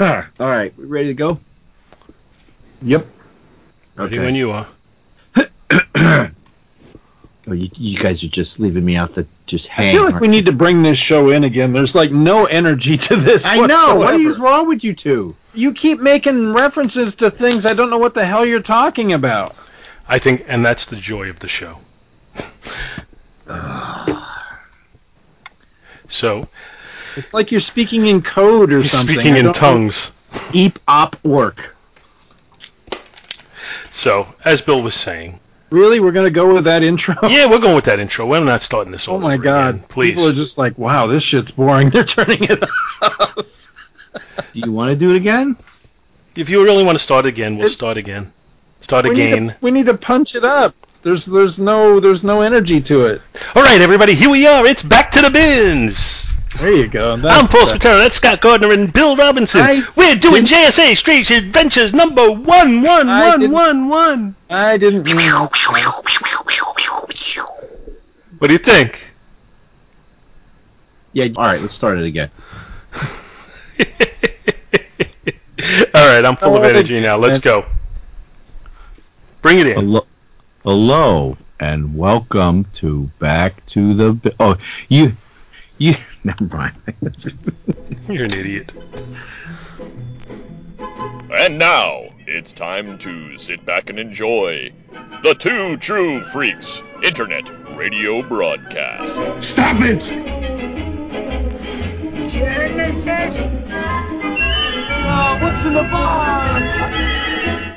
All right, we ready to go? Yep. Ready when you are. Oh, you, you guys are just leaving me out to just hang. I feel like we you? need to bring this show in again. There's like no energy to this. I know. What is wrong with you two? You keep making references to things I don't know what the hell you're talking about. I think, and that's the joy of the show. so, It's like you're speaking in code or he's something. speaking I in tongues. Eep op work. So, as Bill was saying, Really, we're gonna go with that intro? yeah, we're going with that intro. We're not starting this oh all Oh my over god. again. Please. People are just like, wow, this shit's boring. They're turning it off. Do you want to do it again? if you really want to start again, we'll It's- start again. Start we again. Need to, we need to punch it up. There's there's no there's no energy to it. All right, everybody, here we are. It's back to the bins. There you go. I'm That's Paul the- Spataro. That's Scott Gardner and Bill Robinson. I We're doing JSA Strange Adventures number one one I one didn't- one one. I didn't mean What do you think? Yeah. All right, let's start it again. All right, I'm full of Oh, energy now. Let's go. Bring it in. Hello, hello, and welcome to Back to the. Oh, you, you. Never mind. You're an idiot. And now, it's time to sit back and enjoy the Two True Freaks Internet Radio Broadcast. Stop it!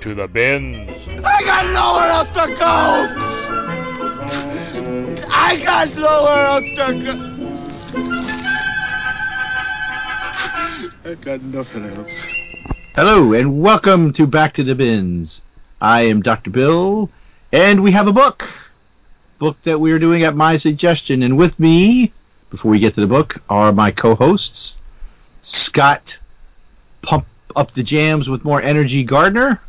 to the bins. I got nowhere else to go! I got nowhere else to go! I got nothing else. Hello, and welcome to Back to the Bins. I am Dr. Bill, and we have a book. Book that we are doing at my suggestion. And with me, before we get to the book, are my co-hosts, Scott Pump Up the Jams with More Energy Gardner,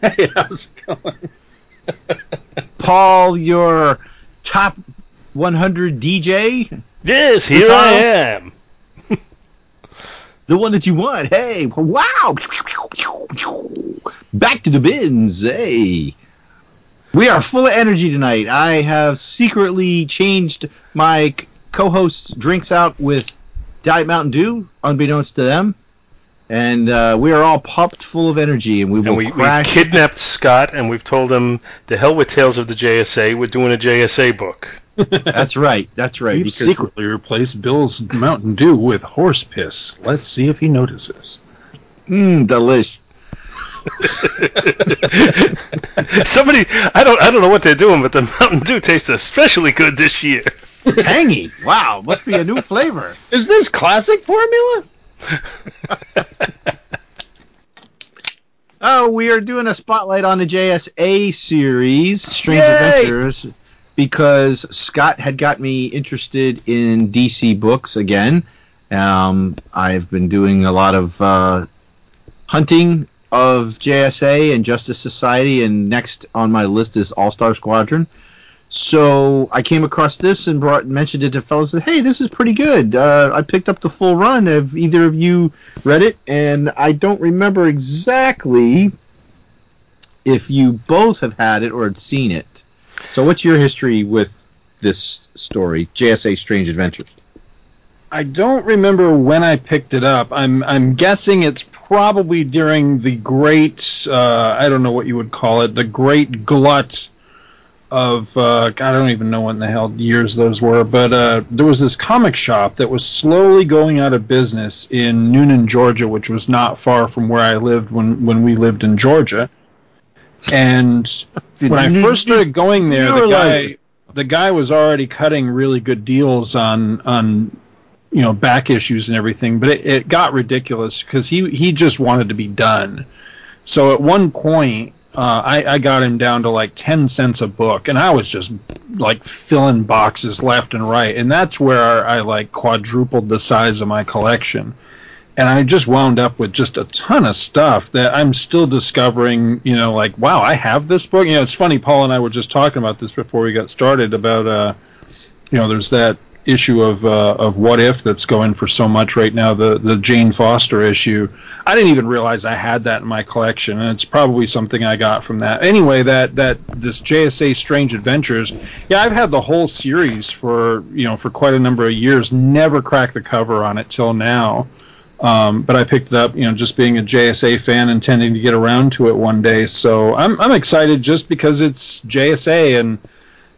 Hey, how's it going? Paul, your top 100 DJ, Yes, here I am. the one that you want. Hey, wow! Back to the bins. Hey. We are full of energy tonight. I have secretly changed my co-host's drinks out with Diet Mountain Dew, unbeknownst to them. And uh, we are all pumped full of energy, and we will And we, we kidnapped Scott, and we've told him the hell with Tales of the JSA. We're doing a JSA book. That's right. That's right. We've secretly replaced Bill's Mountain Dew with horse piss. Let's see if he notices. Mmm, delish. Somebody, I don't, I don't know what they're doing, but the Mountain Dew tastes especially good this year. Tangy. Wow, must be a new flavor. Is this classic formula? Oh, we are doing a spotlight on the JSA series, Strange Yay! Adventures, because Scott had got me interested in DC books again. Um, I've been doing a lot of uh, hunting of JSA and Justice Society, and next on my list is All Star Squadron. So I came across this and brought mentioned it to fellas. Said, "Hey, this is pretty good." Uh, I picked up the full run. Have either of you read it? And I don't remember exactly if you both have had it or had seen it. So, what's your history with this story, JSA Strange Adventures? I don't remember when I picked it up. I'm I'm guessing it's probably during the great uh, I don't know what you would call it, the great glut of uh, God, I don't even know when the hell years those were, but uh, there was this comic shop that was slowly going out of business in Newnan, Georgia, which was not far from where I lived when when we lived in Georgia. And when I first started going there, the guy the guy was already cutting really good deals on on you know back issues and everything, but it, it got ridiculous because he he just wanted to be done. So at one point, uh, I, I got him down to like 10 cents a book, and I was just like filling boxes left and right. And that's where I like quadrupled the size of my collection. And I just wound up with just a ton of stuff that I'm still discovering, you know, like, wow, I have this book. You know, it's funny, Paul and I were just talking about this before we got started about, uh, you know, there's that issue of uh, of What If that's going for so much right now, the the Jane Foster issue. I didn't even realize I had that in my collection, and it's probably something I got from that. Anyway, that that this JSA Strange Adventures, yeah, I've had the whole series for you know for quite a number of years. Never cracked the cover on it till now. Um, but I picked it up, you know, just being a JSA fan, intending to get around to it one day. So I'm I'm excited just because it's JSA and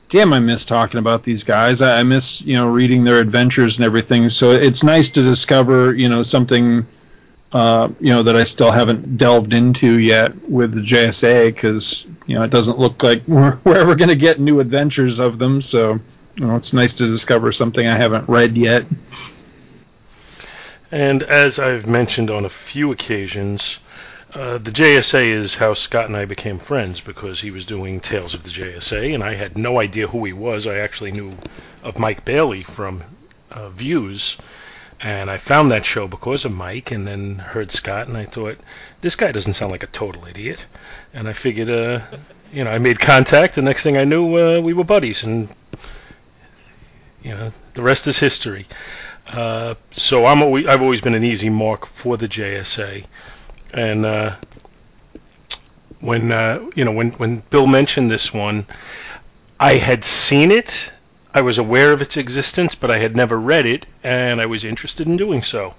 damn, I miss talking about these guys. I, I, miss, you know, reading their adventures and everything. So it's nice to discover, you know, something, uh, you know, that I still haven't delved into yet with the JSA because, you know, it doesn't look like we're, we're ever going to get new adventures of them. So, you know, it's nice to discover something I haven't read yet. And as I've mentioned on a few occasions, uh, the JSA is how Scott and I became friends because he was doing Tales of the JSA, and I had no idea who he was. I actually knew of Mike Bailey from uh, Views, and I found that show because of Mike, and then heard Scott, and I thought, this guy doesn't sound like a total idiot. And I figured, uh, you know, I made contact. The next thing I knew, uh, we were buddies, and you know, the rest is history. Uh, so I'm always, I've always been an easy mark for the JSA and uh, when uh, you know when when Bill mentioned this one, I had seen it. I was aware of its existence, but I had never read it, and I was interested in doing so.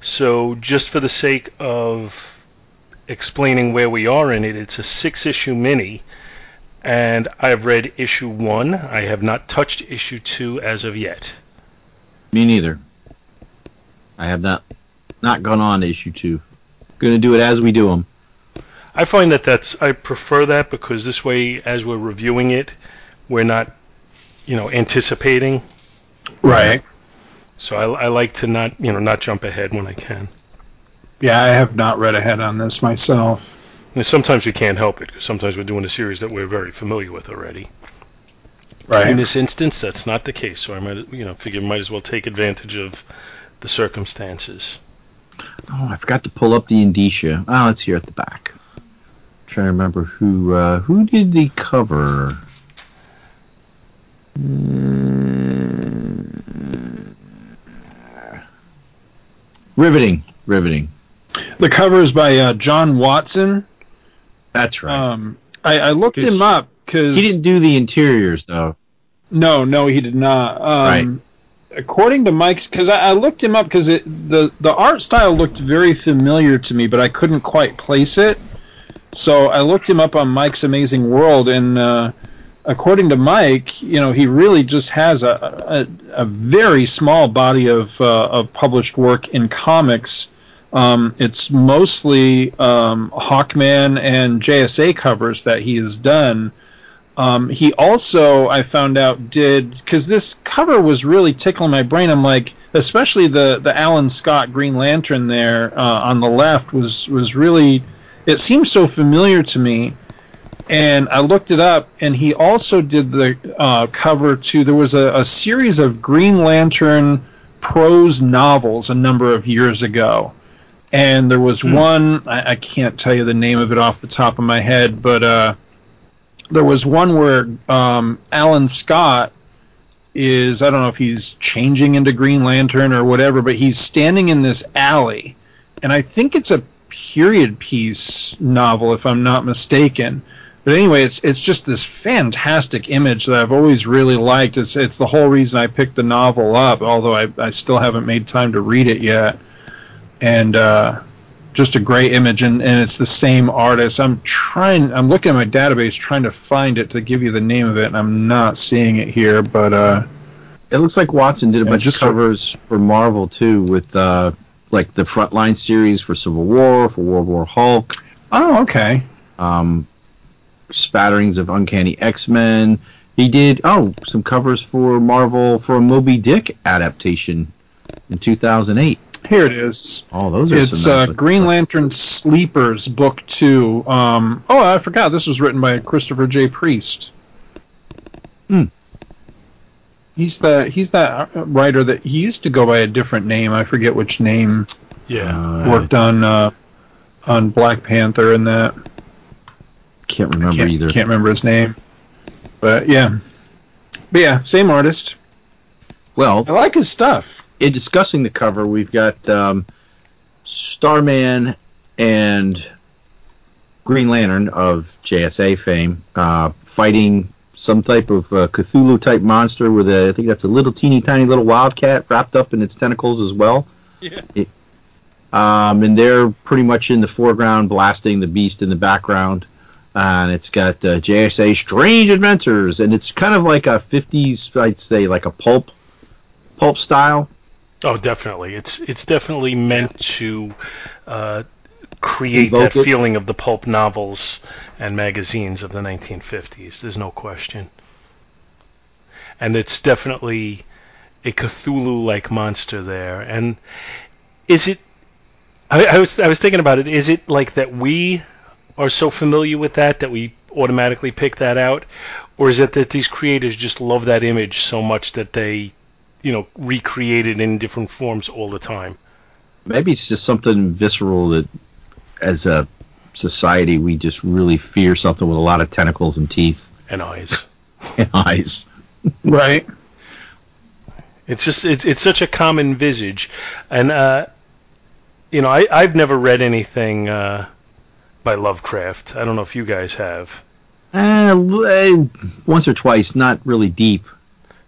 So, just for the sake of explaining where we are in it, it's a six-issue mini, and I've read issue one. I have not touched issue two as of yet. Me neither. I have not not gone on to issue two going to do it as we do them. I find that that's I prefer that because this way, as we're reviewing it, we're not, you know, anticipating. Right. So I, I like to not, you know, not jump ahead when I can. Yeah, I have not read ahead on this myself. And sometimes we can't help it because sometimes we're doing a series that we're very familiar with already. Right. In this instance, that's not the case, so I might, you know, figure might as well take advantage of the circumstances. Oh, I forgot to pull up the indicia. Oh, it's here at the back. I'm trying to remember who uh, who did the cover. Uh, riveting, riveting. The cover is by uh, John Watson. That's right. Um, I, I looked him up because he didn't do the interiors though. No, no, he did not. Um, right according to Mike's, because I, I, looked him up because the the art style looked very familiar to me, but I couldn't quite place it. So I looked him up on Mike's Amazing World, and uh, according to Mike, you know, he really just has a a, a very small body of uh, of published work in comics. Um, it's mostly um, Hawkman and JSA covers that he has done. Um, he also, I found out, did because this cover was really tickling my brain. I'm like, especially the the Alan Scott Green Lantern there uh, on the left was was really, it seemed so familiar to me. And I looked it up, and he also did the uh, cover to. There was a, a series of Green Lantern prose novels a number of years ago and there was hmm. one I, I, can't tell you the name of it off the top of my head, but uh, there was one where um, Alan Scott is I don't know if he's changing into Green Lantern or whatever, but he's standing in this alley, and I think it's a period piece novel if I'm not mistaken. But anyway, it's it's just this fantastic image that I've always really liked. It's it's the whole reason I picked the novel up, although I I still haven't made time to read it yet. And uh, just a great image, and, and it's the same artist. I'm trying, I'm looking at my database trying to find it to give you the name of it, and I'm not seeing it here. But uh, it looks like Watson did a bunch of covers for, for Marvel too, with uh, like the Frontline series for Civil War, for World War Hulk. Oh, okay. Um, spatterings of Uncanny X Men. He did oh some covers for Marvel for a Moby Dick adaptation in 2008. Here it is. Oh, those are It's some uh, Green Lantern Sleepers, Book Two. Um, oh, I forgot this was written by Christopher J. Priest. Hmm. He's that he's that writer that he used to go by a different name. I forget which name. Yeah. Uh, Worked on uh, on Black Panther and that. can't remember can't, either. can't remember his name. But yeah, but yeah, same artist. Well, I like his stuff. In discussing the cover, we've got um, Starman and Green Lantern of JSA fame uh, fighting some type of uh, Cthulhu type monster with a, I think that's a little teeny tiny little wildcat wrapped up in its tentacles as well. Yeah. It- um, and they're pretty much in the foreground, blasting the beast in the background. And it's got uh, JSA Strange Adventures, and it's kind of like a 50s, I'd say, like a pulp, pulp style. Oh, definitely. It's it's definitely meant to uh, create Evoke that it. feeling of the pulp novels and magazines of the 1950s. There's no question. And it's definitely a Cthulhu-like monster there. And is it? I, I was I was thinking about it. Is it like that we are so familiar with that that we automatically pick that out, or is it that these creators just love that image so much that they you know, recreated in different forms all the time. maybe it's just something visceral that as a society we just really fear something with a lot of tentacles and teeth And eyes. and eyes. Right. It's just it's it's such a common visage, and uh, you know I I've never read anything uh, by Lovecraft. I don't know if you guys have. Uh, once or twice, not really deep.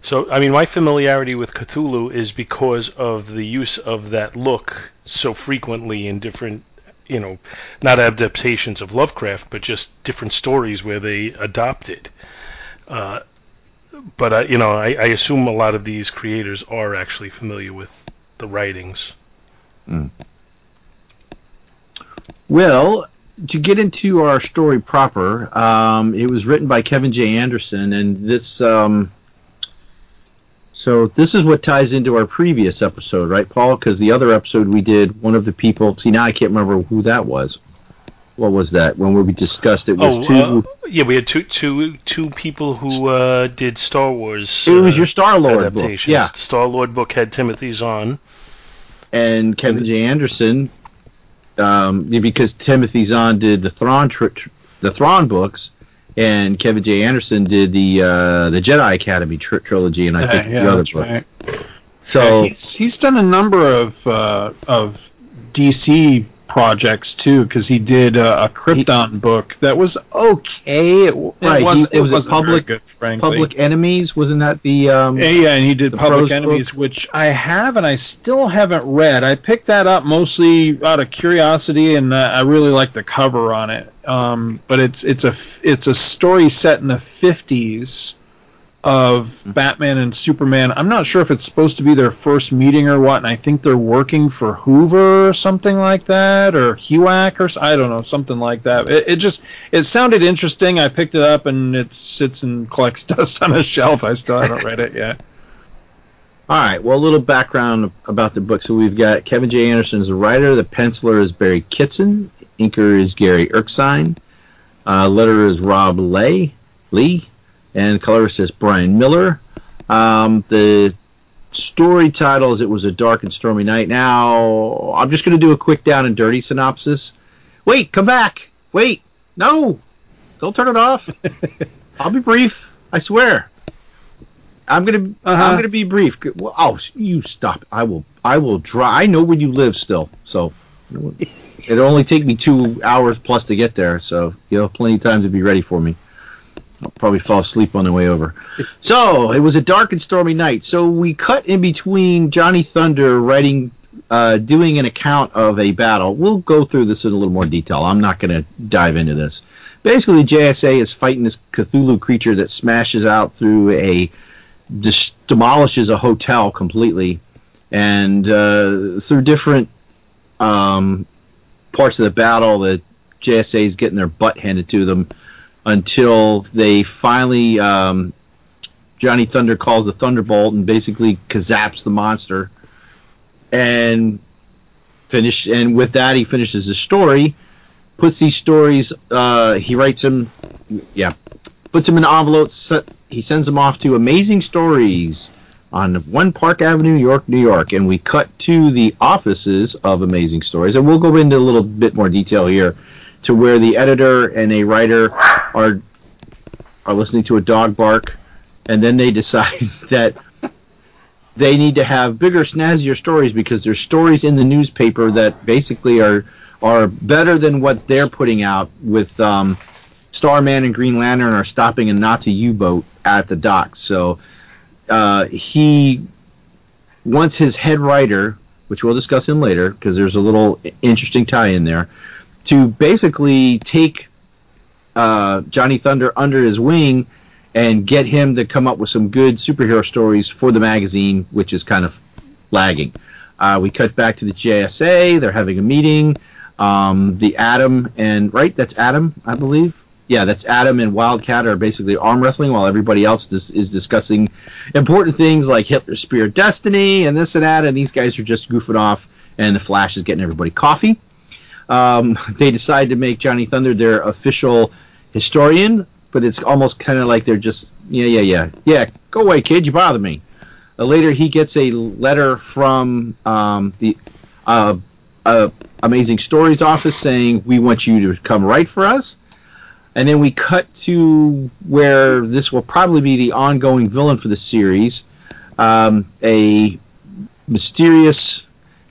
So I mean my familiarity with Cthulhu is because of the use of that look so frequently in different you know not adaptations of Lovecraft but just different stories where they adopt it. Uh, but uh, you know I, I assume a lot of these creators are actually familiar with the writings. Well, to get into our story proper, um, it was written by Kevin J. Anderson, and this. Um, so this is what ties into our previous episode, right, Paul? Because the other episode we did, one of the people. See, now I can't remember who that was. What was that? When we discussed it was Oh, two. uh, yeah, we had two two two people who uh, did Star Wars. it was uh, your Star Lord book, yeah. The Star Lord book had Timothy Zahn. and Kevin J. Anderson, um, because Timothy Zahn did the Thrawn tr- tr- the Thrawn books, and Kevin J. Anderson did the uh, the Jedi Academy tr- trilogy, and I think yeah, the other book. right. So Yeah, he's he's done a number of uh, of DC projects too, because he did uh, a Krypton book that was okay. It, Right, it wasn't, it was a very public- good, frankly. Public Enemies wasn't that the um, Yeah, yeah, and he did Public Enemies, which I have and I still haven't read. I picked that up mostly out of curiosity, and uh, I really like the cover on it. Um, but it's it's a it's a story set in the 50s of Batman and Superman. I'm not sure if it's supposed to be their first meeting or what, and I think they're working for Hoover or something like that, or HUAC or I don't know, something like that. It, it just it sounded interesting. I picked it up and it sits and collects dust on a shelf. I still haven't read it yet. All right. Well, a little background about the book. So we've got Kevin J. Anderson as the writer. The penciler is Barry Kitson. Inker is Gary Erskine. Uh, letterer is Rob Lay, Leigh, and colorist is Brian Miller. Um, the story title is "It Was a Dark and Stormy Night." Now, I'm just going to do a quick down and dirty synopsis. Wait, come back. Wait, no, don't turn it off. I'll be brief. I swear. I'm gonna Uh-huh. I'm gonna be brief. Oh, you stop. I will I will try. I know where you live still, so it'll only take me two hours plus to get there. So you'll have plenty of time to be ready for me. I'll probably fall asleep on the way over. So it was a dark and stormy night. So we cut in between Johnny Thunder writing, uh, doing an account of a battle. We'll go through this in a little more detail. I'm not going to dive into this. Basically, JSA is fighting this Cthulhu creature that smashes out through a demolishes a hotel completely, and uh, through different um, parts of the battle, the JSA is getting their butt handed to them until they finally um, Johnny Thunder calls the Thunderbolt and basically kazaps the monster, and finish. And with that, he finishes his story. Puts these stories. Uh, he writes them. Yeah, puts them in envelopes. He sends them off to Amazing Stories on One Park Avenue, New York, New York, and we cut to the offices of Amazing Stories, and we'll go into a little bit more detail here, to where the editor and a writer are are listening to a dog bark, and then they decide that they need to have bigger, snazzier stories because there's stories in the newspaper that basically are are better than what they're putting out with um, Starman and Green Lantern are stopping a Nazi U-boat at the docks. So uh, he wants his head writer, which we'll discuss in later because there's a little interesting tie in there, to basically take uh, Johnny Thunder under his wing and get him to come up with some good superhero stories for the magazine, which is kind of lagging. Uh, we cut back to the JSA. They're having a meeting. Um, the Atom and right, that's Atom, I believe. Yeah, that's Atom and Wildcat are basically arm wrestling while everybody else dis- is discussing important things like Hitler's Spear of Destiny and this and that, and these guys are just goofing off, and the Flash is getting everybody coffee. Um, they decide to make Johnny Thunder their official historian, but it's almost kind of like they're just, yeah, yeah, yeah, yeah, go away, kid, you bother me. Uh, later, he gets a letter from um, the uh, uh, Amazing Stories office saying, we want you to come write for us. And then we cut to where this will probably be the ongoing villain for the series. Um, a mysterious,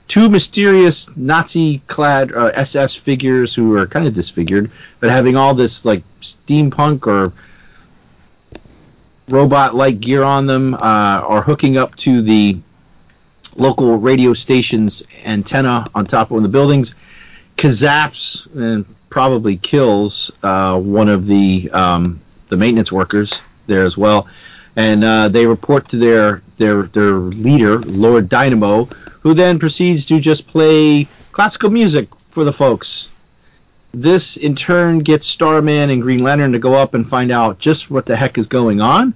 two mysterious Nazi-clad uh, SS figures who are kind of disfigured, but having all this like steampunk or robot-like gear on them, uh, are hooking up to the local radio station's antenna on top of one of the buildings. Kazaps and probably kills uh, one of the um, the maintenance workers there as well, and uh, they report to their their their leader, Lord Dynamo, who then proceeds to just play classical music for the folks. This in turn gets Starman and Green Lantern to go up and find out just what the heck is going on.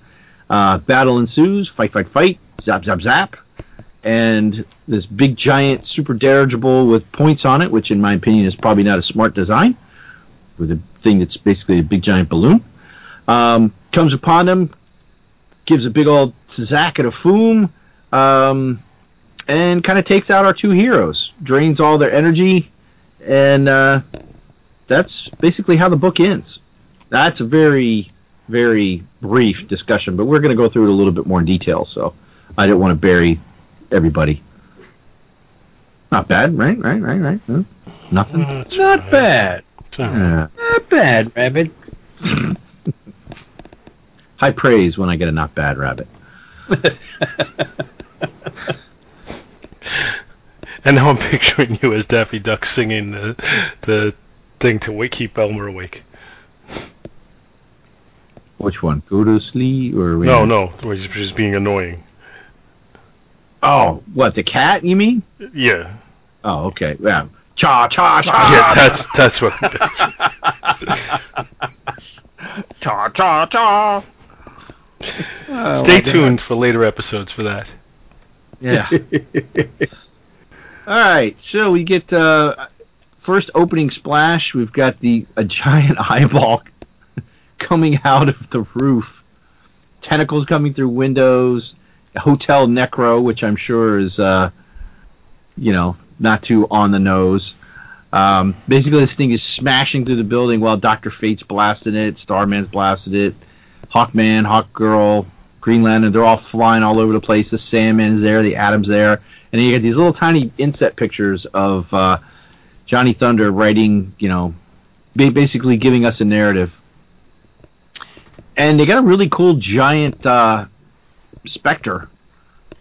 Uh, battle ensues, fight, fight, fight, zap, zap, zap and this big giant super dirigible with points on it, which in my opinion is probably not a smart design, with a thing that's basically a big giant balloon, um, comes upon them, gives a big old Zak and a Foom, um, and kind of takes out our two heroes, drains all their energy, and uh, that's basically how the book ends. That's a very, very brief discussion, but we're going to go through it a little bit more in detail, so I didn't want to bury everybody. Not bad, right? Right? Right? Right? Huh? Nothing. That's Not right. bad. Not bad, Rabbit. High praise when I get a not bad rabbit. And now I'm picturing you as Daffy Duck singing the the thing to wake, keep Elmer awake. Which one? Go to sleep or No, no, we're just, just being annoying. Oh, what the cat? You mean? Yeah, Oh, okay. Yeah. Cha cha cha. yeah, that's that's what. Cha cha cha. Oh, Stay tuned for later episodes for that. Yeah. All right. So we get uh, first opening splash. We've got the a giant eyeball coming out of the roof. Tentacles coming through windows. Hotel Necro, which I'm sure is, uh, you know, not too on the nose. Um, basically, this thing is smashing through the building while Doctor Fate's blasting it, Starman's blasted it, Hawkman, Hawkgirl, Green Lantern, they're all flying all over the place. The Sandman's there, the Atom's there, and then you get these little tiny inset pictures of uh, Johnny Thunder writing, you know, basically giving us a narrative. And they got a really cool giant uh, Spectre,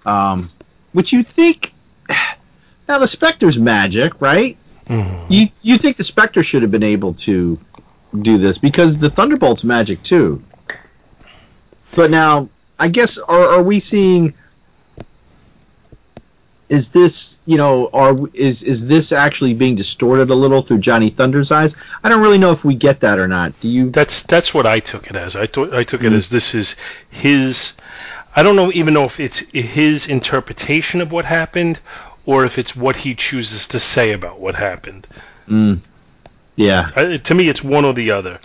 um, which you think. Now the specter's magic, right? Mhm. You you think the Spectre should have been able to do this because the Thunderbolt's magic too. But now, I guess are are we seeing? Is this you know are is is this actually being distorted a little through Johnny Thunder's eyes? I don't really know if we get that or not. Do you? That's that's what I took it as. I thought I took Mm. it as this is his. I don't know even know if it's his interpretation of what happened, or if it's what he chooses to say about what happened. Mm. Yeah. I, to me, it's one or the other,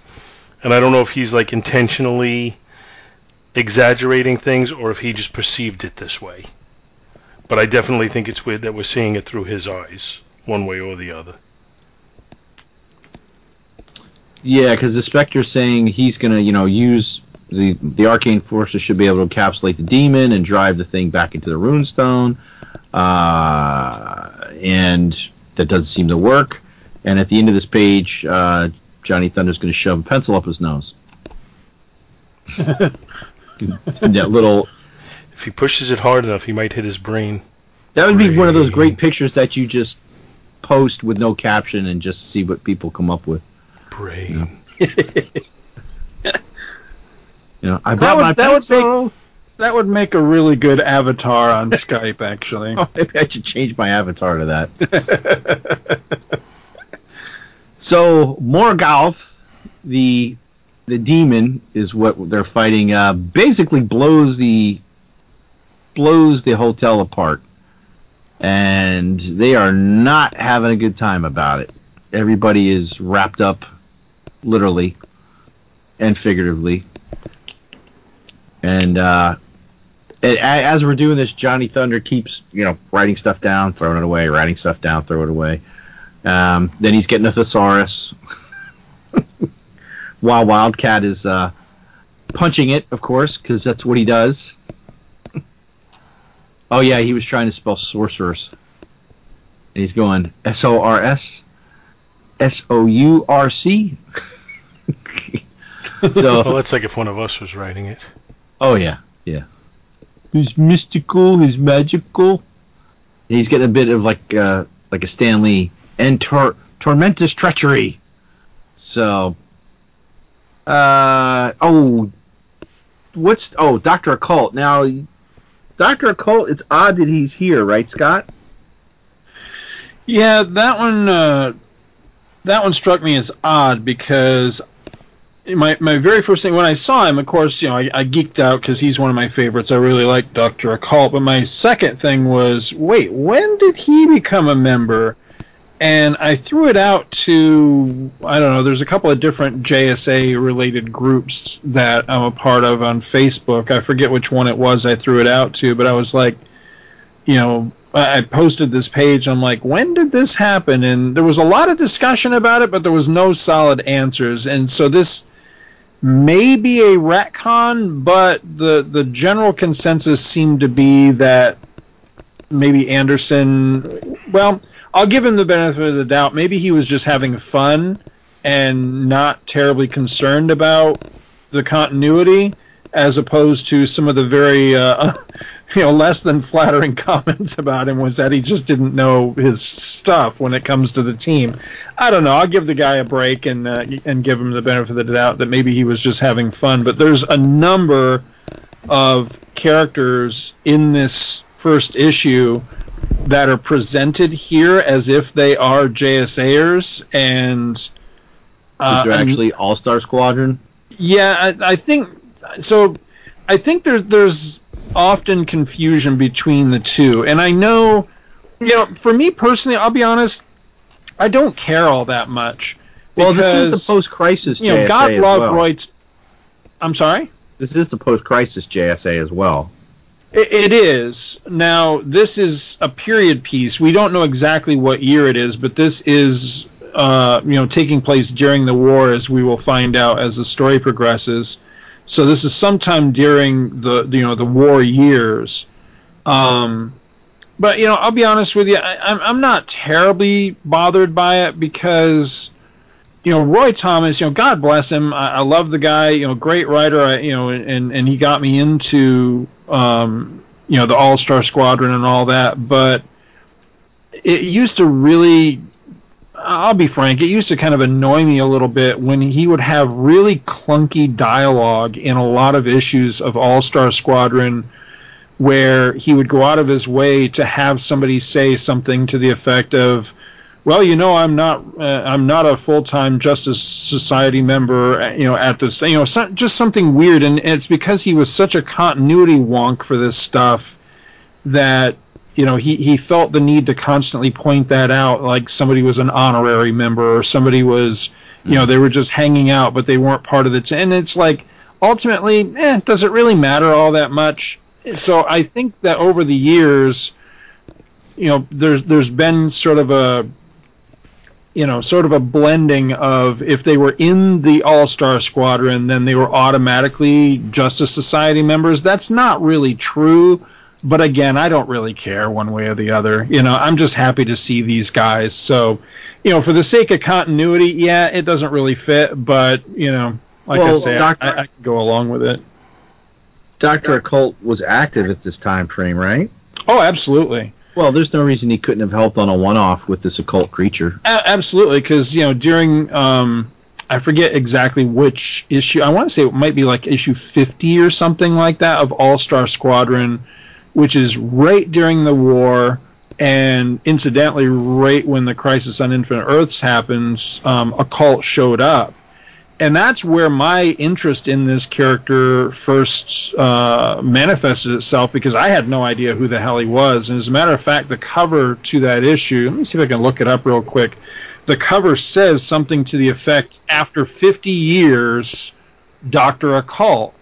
and I don't know if he's like intentionally exaggerating things or if he just perceived it this way. But I definitely think it's weird that we're seeing it through his eyes, one way or the other. Yeah, because the Spectre's saying he's gonna, you know, use the the arcane forces should be able to encapsulate the demon and drive the thing back into the runestone, uh, and that doesn't seem to work. And at the end of this page, uh, Johnny Thunder's going to shove a pencil up his nose. that little. If he pushes it hard enough, he might hit his brain. That would be one of those great pictures that you just post with no caption and just see what people come up with. Brain. You know, I That brought would- my that would pencil. That would make a really good avatar on Skype, actually. Oh, maybe I should change my avatar to that. so Morgoth, the the demon, is what they're fighting. Uh, basically blows the blows the hotel apart, and they are not having a good time about it. Everybody is wrapped up, literally and figuratively. And uh, a- as we're doing this, Johnny Thunder keeps, you know, writing stuff down, throwing it away, writing stuff down, throw it away. Um, then he's getting a thesaurus, while Wildcat is uh, punching it, of course, because that's what he does. Oh yeah, he was trying to spell sorcerers, and he's going S O R S S O U R C. Well, So, that's like if one of us was writing it. oh yeah, yeah. He's mystical, he's magical. He's getting a bit of like uh, like a Stan Lee and tor- tormentous treachery. So, uh, oh, what's oh Doctor Occult now? Doctor Occult. It's odd that he's here, right, Scott? Yeah, that one uh, that one struck me as odd because my my very first thing when I saw him, of course, you know, I, I geeked out because he's one of my favorites. I really like Doctor Occult. But my second thing was, wait, when did he become a member? And I threw it out to I don't know. There's a couple of different JSA related groups that I'm a part of on Facebook. I forget which one it was I threw it out to, but I was like, you know, I posted this page. I'm like, when did this happen? And there was a lot of discussion about it, but there was no solid answers. And so this may be a retcon, but the the general consensus seemed to be that maybe Anderson. Well, I'll give him the benefit of the doubt. Maybe he was just having fun and not terribly concerned about the continuity, as opposed to some of the very uh, you know less than flattering comments about him was that he just didn't know his stuff when it comes to the team. I don't know. I'll give the guy a break and uh, and give him the benefit of the doubt that maybe he was just having fun. But there's a number of characters in this first issue that are presented here as if they are JSAers and uh, These are actually All Star Squadron. yeah, I, I think so. I think there, there's often confusion between the two, and I know, you know, for me personally, I'll be honest, I don't care all that much. Well, this is the post-crisis You know, JSA God love well. Roy's. I'm sorry. This is the post-crisis JSA as well. It, is. Now, this is a period piece. We don't know exactly what year it is, but this is, uh, you know, taking place during the war, as we will find out as the story progresses. So this is sometime during the, you know, the war years. Um, but you know, I'll be honest with you, I, I'm I'm not terribly bothered by it because you know, Roy Thomas, you know, God bless him. I, I love the guy, you know, great writer, I, you know, and, and he got me into, um, you know, the All Star Squadron and all that. But it used to really, I'll be frank, it used to kind of annoy me a little bit when he would have really clunky dialogue in a lot of issues of All Star Squadron where he would go out of his way to have somebody say something to the effect of, well, you know, I'm not, uh, I'm not a full-time Justice Society member, you know, at this, you know, so, just something weird, and it's because he was such a continuity wonk for this stuff that you know, he, he felt the need to constantly point that out, like somebody was an honorary member or somebody was, you know, they were just hanging out, but they weren't part of the. T- and it's like, ultimately, eh, does it really matter all that much? So I think that over the years, you know, there's there's been sort of a you know, sort of a blending of if they were in the All Star Squadron, then they were automatically Justice Society members. That's not really true. But again, I don't really care one way or the other. You know, I'm just happy to see these guys. So, you know, for the sake of continuity, yeah, it doesn't really fit. But you know, like I Well, say, Doctor- I, I can go along with it. Doctor Occult was active at this time frame, right? Oh, absolutely. Well, there's no reason he couldn't have helped on a one-off with this occult creature. A- absolutely, because you know during um, I forget exactly which issue. I want to say it might be like issue 50 or something like that of All Star Squadron, which is right during the war, and incidentally, right when the Crisis on Infinite Earths happens, um, Occult showed up. And that's where my interest in this character first uh, manifested itself because I had no idea who the hell he was. And as a matter of fact, the cover to that issue, let me see if I can look it up real quick. The cover says something to the effect after 50 years, Dr. Occult.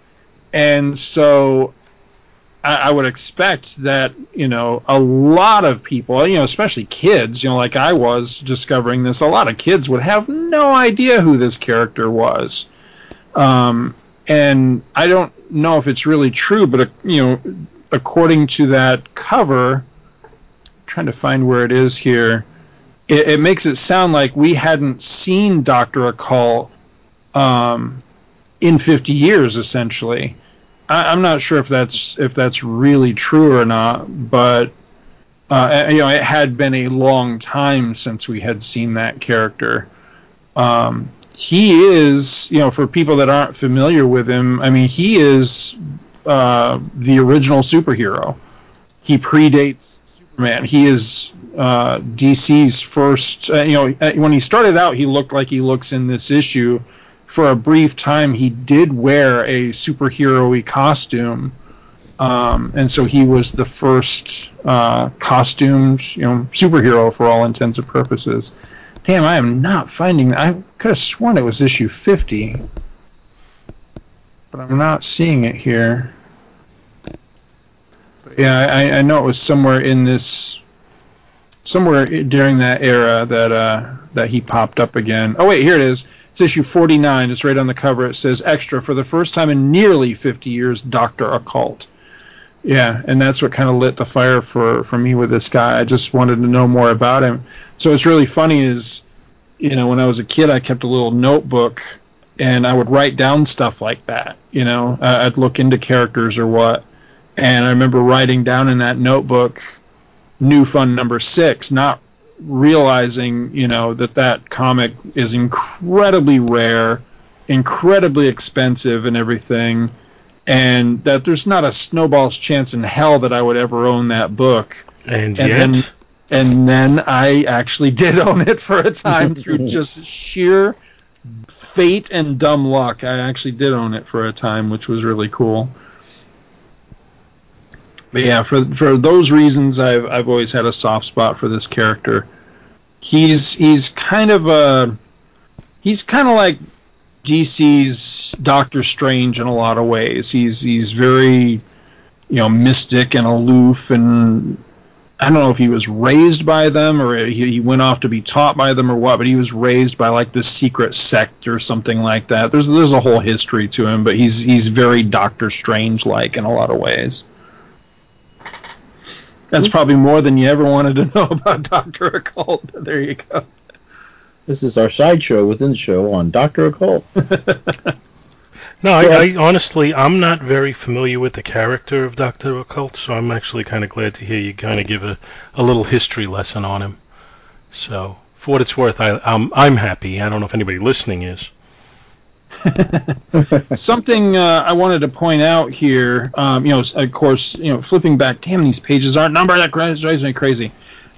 And so I, I would expect that, you know, a lot of people, you know, especially kids, you know, like I was discovering this, a lot of kids would have no idea who this character was. Um, and I don't know if it's really true, but, uh, you know, according to that cover, trying to find where it is here, it, it makes it sound like we hadn't seen Doctor Occult um, in 50 years, essentially. I, I'm not sure if that's if that's really true or not, but uh, you know, it had been a long time since we had seen that character. Um, he is, you know, for people that aren't familiar with him, I mean, he is uh, the original superhero. He predates Superman. He is uh, DC's first. Uh, you know, uh, when he started out, he looked like he looks in this issue. For a brief time, he did wear a superhero-y costume, um, and so he was the first uh, costumed, you know, superhero for all intents and purposes. Damn, I am not finding. I could have sworn it was issue 50, but I'm not seeing it here. But yeah, I, I know it was somewhere in this, somewhere during that era that uh, that he popped up again. Oh wait, here it is. It's issue 49. It's right on the cover. It says extra for the first time in nearly 50 years, Doctor Occult. Yeah, and that's what kind of lit the fire for for me with this guy. I just wanted to know more about him. So it's really funny is, you know, when I was a kid, I kept a little notebook and I would write down stuff like that. You know, uh, I'd look into characters or what, and I remember writing down in that notebook, new fun number six, not realizing, you know, that that comic is incredibly rare, incredibly expensive, and everything and that there's not a snowball's chance in hell that I would ever own that book. And, And yet, then and then I actually did own it for a time through just sheer fate and dumb luck. I actually did own it for a time, which was really cool. But yeah, for for those reasons, I've I've always had a soft spot for this character. He's he's kind of a he's kind of like DC's Doctor Strange in a lot of ways. He's he's very you know mystic and aloof and I don't know if he was raised by them or he, he went off to be taught by them or what, but he was raised by like this secret sect or something like that. There's there's a whole history to him, but he's he's very Doctor Strange like in a lot of ways. That's mm-hmm. probably more than you ever wanted to know about Doctor Occult. There you go. This is our sideshow within the show on Doctor Occult. no, I, I honestly, I'm not very familiar with the character of Doctor Occult, so I'm actually kind of glad to hear you kind of give a, a little history lesson on him. So, for what it's worth, I, I'm I'm happy. I don't know if anybody listening is. Something uh, I wanted to point out here, um, you know, of course, you know, flipping back, damn, these pages aren't numbered. That drives me crazy.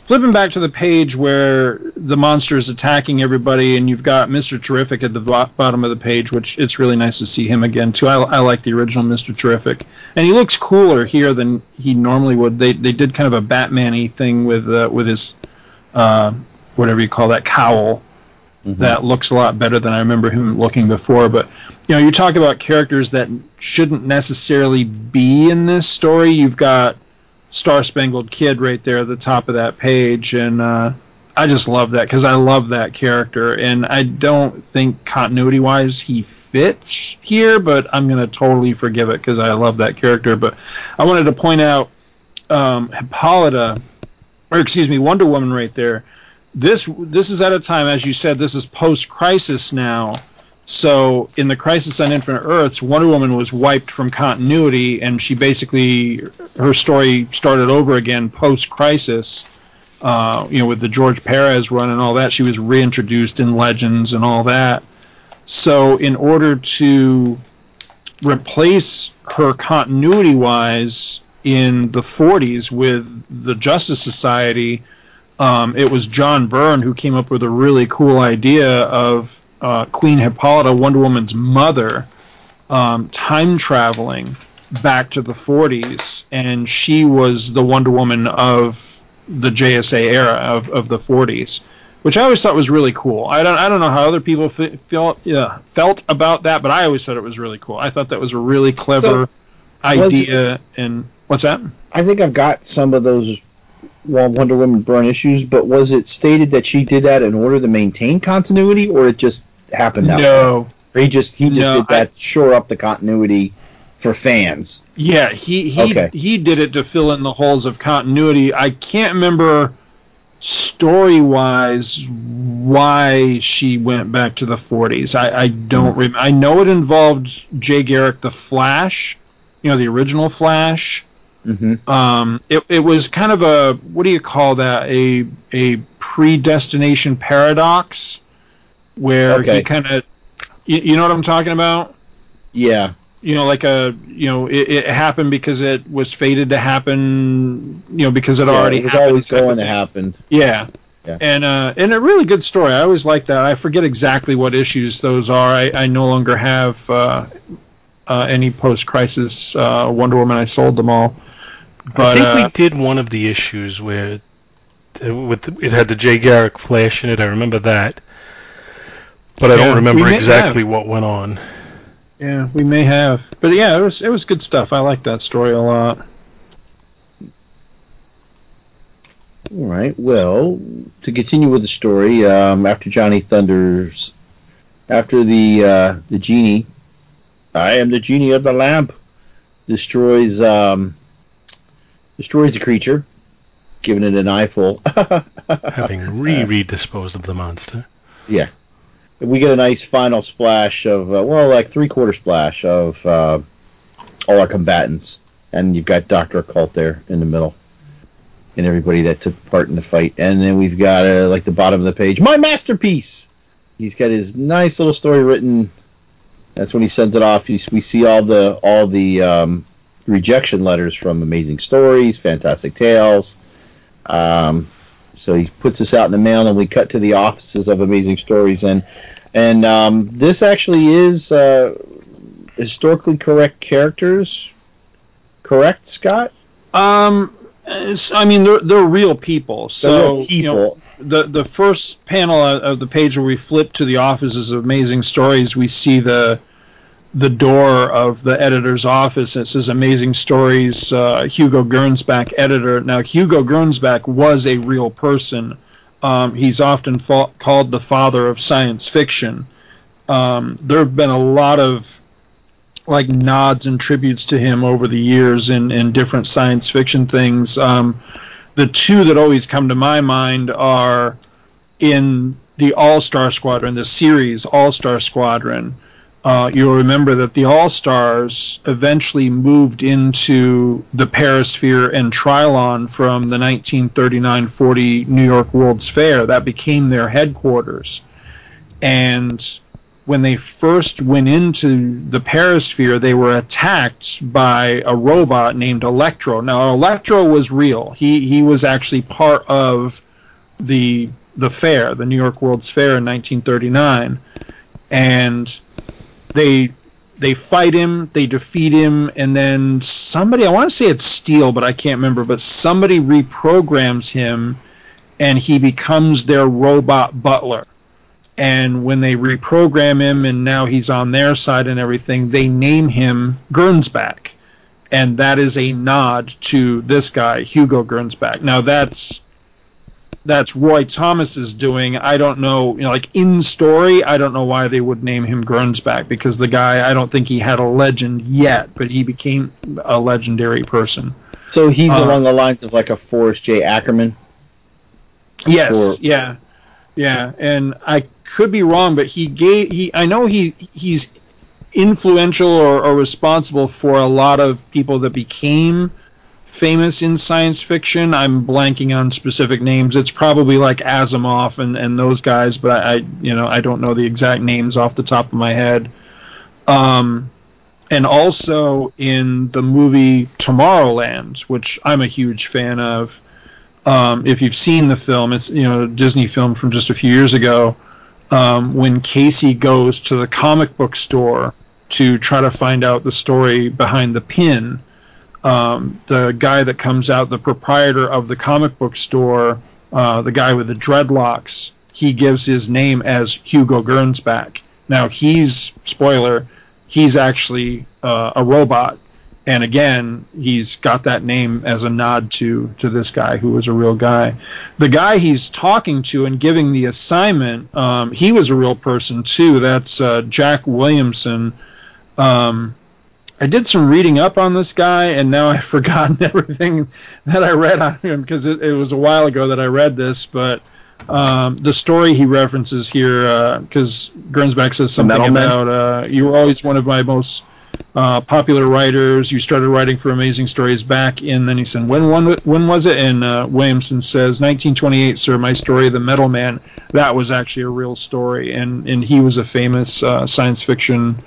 flipping back to the page where the monster is attacking everybody, and you've got Mr. Terrific at the bo- bottom of the page, which it's really nice to see him again too. I, I like the original Mr. Terrific, and he looks cooler here than he normally would. They they did kind of a Batman-y thing with uh, with his uh, whatever you call that cowl. That looks a lot better than I remember him looking before. But you know, you talk about characters that shouldn't necessarily be in this story. You've got Star Spangled Kid right there at the top of that page, and uh, I just love that because I love that character, and I don't think continuity wise he fits here, but I'm gonna totally forgive it because I love that character. But I wanted to point out um, Hippolyta, or excuse me, Wonder Woman right there. This this is at a time, as you said, this is post Crisis now. So in the Crisis on Infinite Earths, Wonder Woman was wiped from continuity, and she basically her story started over again post Crisis. Uh, you know, with the George Perez run and all that, she was reintroduced in Legends and all that. So in order to replace her continuity wise in the 40s with the Justice Society, um, it was John Byrne who came up with a really cool idea of uh, Queen Hippolyta, Wonder Woman's mother, um, time traveling back to the 40s, and she was the Wonder Woman of the JSA era of, of the 40s, which I always thought was really cool. I don't I don't know how other people f- felt yeah, felt about that, but I always thought it was really cool. I thought that was a really clever idea. And what's that? I think I've got some of those Wonder Woman Byrne issues, but was it stated that she did that in order to maintain continuity, or it just happened that way? No. Or he just he just No, did that to shore up the continuity for fans. Yeah, he he Okay. he did it to fill in the holes of continuity. I can't remember story wise why she went back to the 40s. I, I don't hmm. remember. I know it involved Jay Garrick the Flash, you know the original Flash. Mm-hmm. Um, it, it was kind of a what do you call that a a predestination paradox where Okay. he kind of you, you know what I'm talking about Yeah. you know, like a, you know, it, it happened because it was fated to happen, you know, because it yeah, already it was happened. always going to happen. Yeah. Yeah. And uh, and a really good story. I always like that. I forget exactly what issues those are. I, I no longer have uh, uh, any post-crisis uh, Wonder Woman. I sold them all. But I think uh, we did one of the issues where uh, with the, it had the Jay Garrick flash in it. I remember that, but I Yeah, don't remember may exactly what went on. yeah, we may have. But yeah, it was it was good stuff. I like that story a lot. All right. Well, to continue with the story, um, after Johnny Thunders, after the uh, the genie, I am the genie of the lamp, destroys um, destroys the creature, giving it an eyeful. Having re disposed of the monster. yeah. We get a nice final splash of, uh, well, like three quarter splash of uh, all our combatants, and you've got Doctor Occult there in the middle, and everybody that took part in the fight. And then we've got uh, like the bottom of the page, my masterpiece. He's got his nice little story written. That's when he sends it off. We see all the all the um, rejection letters from Amazing Stories, Fantastic Tales. Um, so he puts this out in the mail, and we cut to the offices of Amazing Stories, and and um, this actually is uh, historically correct characters. Correct, Scott? Um, I mean, they're, they're real people. So real you know, people. the the first panel of the page where we flip to the offices of Amazing Stories, we see the the door of the editor's office. It says Amazing Stories, uh, Hugo Gernsback, editor. Now, Hugo Gernsback was a real person. Um, he's often called the father of science fiction. Um, there have been a lot of like nods and tributes to him over the years in, in different science fiction things. Um, the two that always come to my mind are in the All Star Squadron, the series All Star Squadron. Uh, you'll remember that the All Stars eventually moved into the Perisphere and Trilon from the 1939-40 New York World's Fair. That became their headquarters. And when they first went into the Perisphere, they were attacked by a robot named Electro. Now, Electro was real. He he was actually part of the the fair, the New York World's Fair in 1939, and they they fight him, they defeat him, and then somebody I want to say it's Steele, but I can't remember, but somebody reprograms him, and he becomes their robot butler. And when they reprogram him, and now he's on their side and everything, they name him Gernsback and that is a nod to this guy, Hugo Gernsback. Now that's that's Roy Thomas is doing. I don't know, you know, like in story, I don't know why they would name him Gernsback because the guy, I don't think he had a legend yet, but he became a legendary person. So he's Uh, along the lines of like a Forrest J. Ackerman. Yes, Or- yeah, yeah, and I could be wrong, but he gave he. I know he he's influential or, or responsible for a lot of people that became famous in science fiction. I'm blanking on specific names. It's probably like Asimov and, and those guys, but I, I you know I don't know the exact names off the top of my head. Um, and also in the movie Tomorrowland, which I'm a huge fan of. Um, if you've seen the film, it's you know a Disney film from just a few years ago. Um, when Casey goes to the comic book store to try to find out the story behind the pin, um, the guy that comes out, the proprietor of the comic book store, uh, the guy with the dreadlocks, he gives his name as Hugo Gernsback. Now he's spoiler, he's actually uh, a robot, and again he's got that name as a nod to to this guy who was a real guy. The guy he's talking to and giving the assignment, um, he was a real person too. That's uh, Jack Williamson. Um, I did some reading up on this guy, and now I've forgotten everything that I read on him because it, it was a while ago that I read this. But um, the story he references here, because Gernsback says something about uh, you were always one of my most uh, popular writers. You started writing for Amazing Stories back in. Then he said, when when, when was it? And uh, Williamson says, 1928, sir. My story, The Metal Man. That was actually a real story, and and he was a famous uh, science fiction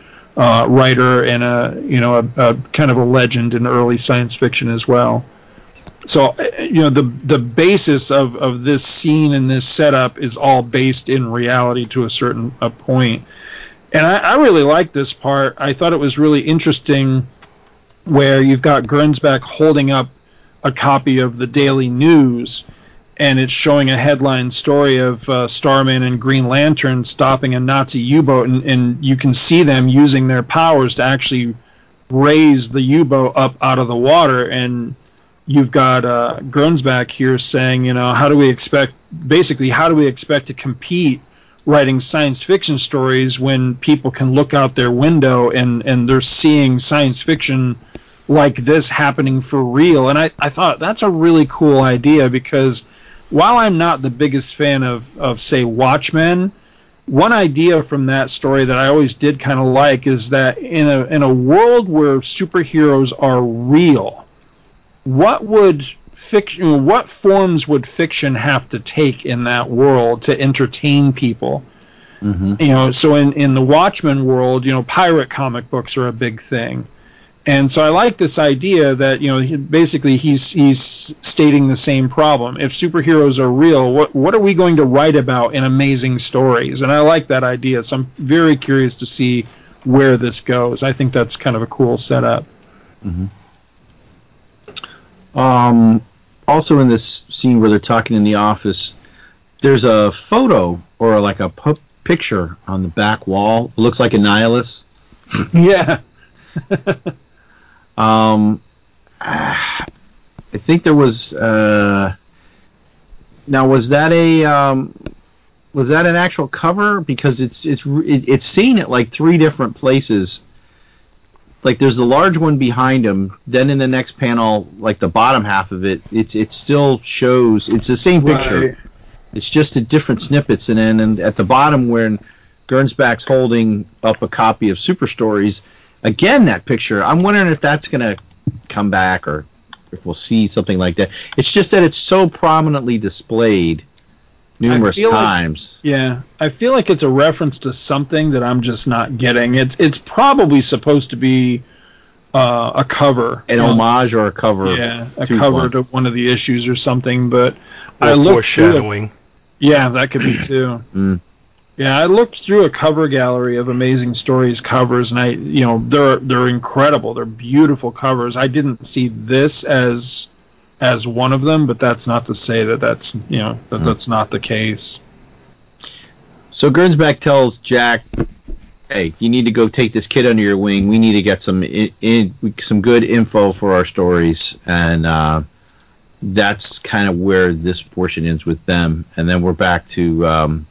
uh, writer and a you know a, a kind of a legend in early science fiction as well. So you know the the basis of, of this scene and this setup is all based in reality to a certain a point. And I, I really like this part. I thought it was really interesting where you've got Gernsback holding up a copy of the Daily News and it's showing a headline story of uh, Starman and Green Lantern stopping a Nazi U-boat, and, and you can see them using their powers to actually raise the U-boat up out of the water. And you've got uh, Gernsback here saying, you know, how do we expect, basically, how do we expect to compete writing science fiction stories when people can look out their window and, and they're seeing science fiction like this happening for real? And I, I thought that's a really cool idea because while I'm not the biggest fan of, of say Watchmen, one idea from that story that I always did kind of like is that in a in a world where superheroes are real, what would fiction what forms would fiction have to take in that world to entertain people? Mm-hmm. You know, so in in the Watchmen world, you know, pirate comic books are a big thing. And so I like this idea that you know he, basically he's he's stating the same problem. If superheroes are real, what what are we going to write about in amazing stories? And I like that idea. So I'm very curious to see where this goes. I think that's kind of a cool setup. Um, also in this scene where they're talking in the office, there's a photo or like a pu- picture on the back wall. It looks like a nihilist. Yeah. Um, I think there was. Uh, now was that a um, was that an actual cover? Because it's it's it, it's seen at like three different places. Like there's the large one behind him. Then in the next panel, like the bottom half of it, it's it still shows it's the same picture. Right. It's just a different snippets, and then and at the bottom when Gernsback's holding up a copy of Super Stories, again that picture. I'm wondering if that's gonna come back or if we'll see something like that. It's just that it's so prominently displayed numerous feel like- times. Yeah, I feel like it's a reference to something that I'm just not getting. It's it's probably supposed to be uh, a cover, An you know, homage or a cover. Yeah, a cover one. to one of the issues or something. But Or I looked through it. foreshadowing. Yeah, that could be too. Mm. Yeah, I looked through a cover gallery of Amazing Stories covers, and I, you know, they're they're incredible. They're beautiful covers. I didn't see this as as one of them, but that's not to say that that's you know that that's not the case. So Gernsback tells Jack, "Hey, you need to go take this kid under your wing. We need to get some in, in, some good info for our stories." And uh, that's kind of where this portion ends with them. And then we're back to um,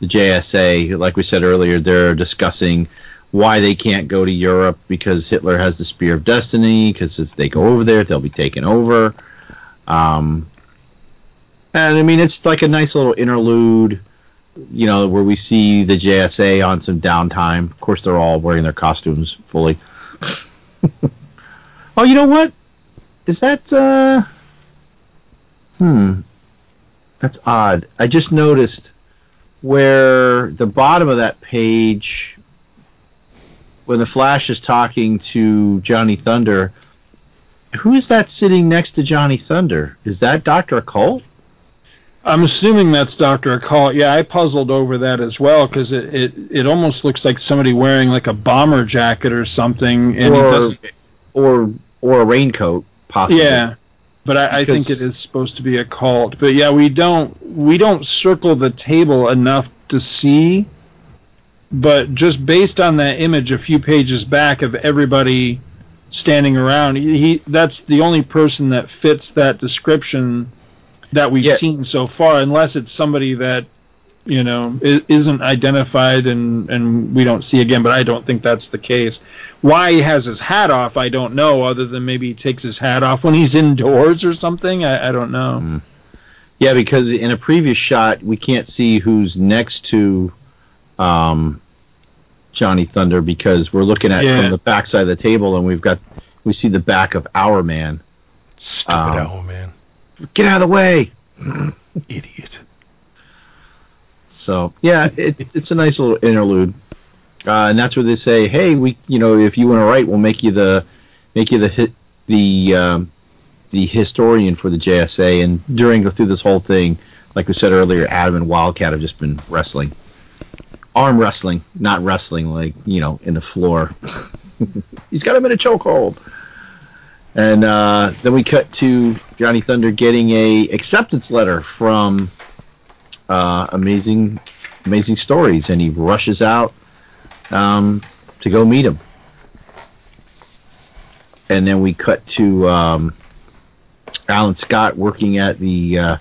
the JSA. Like we said earlier, they're discussing why they can't go to Europe because Hitler has the Spear of Destiny. Because if they go over there, they'll be taken over. Um, and I mean, it's like a nice little interlude you know, where we see the JSA on some downtime. Of course, they're all wearing their costumes fully. oh, you know what? Is that uh Hmm. That's odd. I just noticed where the bottom of that page when the Flash is talking to Johnny Thunder, who is that sitting next to Johnny Thunder? Is that Dr. Occult? I'm assuming that's Doctor Occult. Yeah, I puzzled over that as well because it, it it almost looks like somebody wearing like a bomber jacket or something, and or, or or a raincoat, possibly. Yeah, but I, I think it is supposed to be Occult. But yeah, we don't we don't circle the table enough to see. But just based on that image a few pages back of everybody standing around, he, that's the only person that fits that description that we've Yeah. seen so far, unless it's somebody that you know i- isn't identified and and we don't see again. But I don't think that's the case. Why he has his hat off, I don't know. Other than maybe he takes his hat off when he's indoors or something. I, I don't know. Yeah, because in a previous shot we can't see who's next to um, Johnny Thunder because we're looking at Yeah. from the backside of the table and we've got we see the back of our man. Stupid Um, owl man. Get out of the way. Idiot. So yeah, it, it's a nice little interlude, uh, and that's where they say, "Hey, we, you know, if you want to write, we'll make you the, make you the hit, the, um, the historian for the JSA." And during through this whole thing, like we said earlier, Adam and Wildcat have just been wrestling, arm wrestling, not wrestling like you know in the floor. He's got him in a chokehold. And uh, then we cut to Johnny Thunder getting a acceptance letter from uh, amazing, amazing stories, and he rushes out um, to go meet him. And then we cut to um, Alan Scott working at the uh,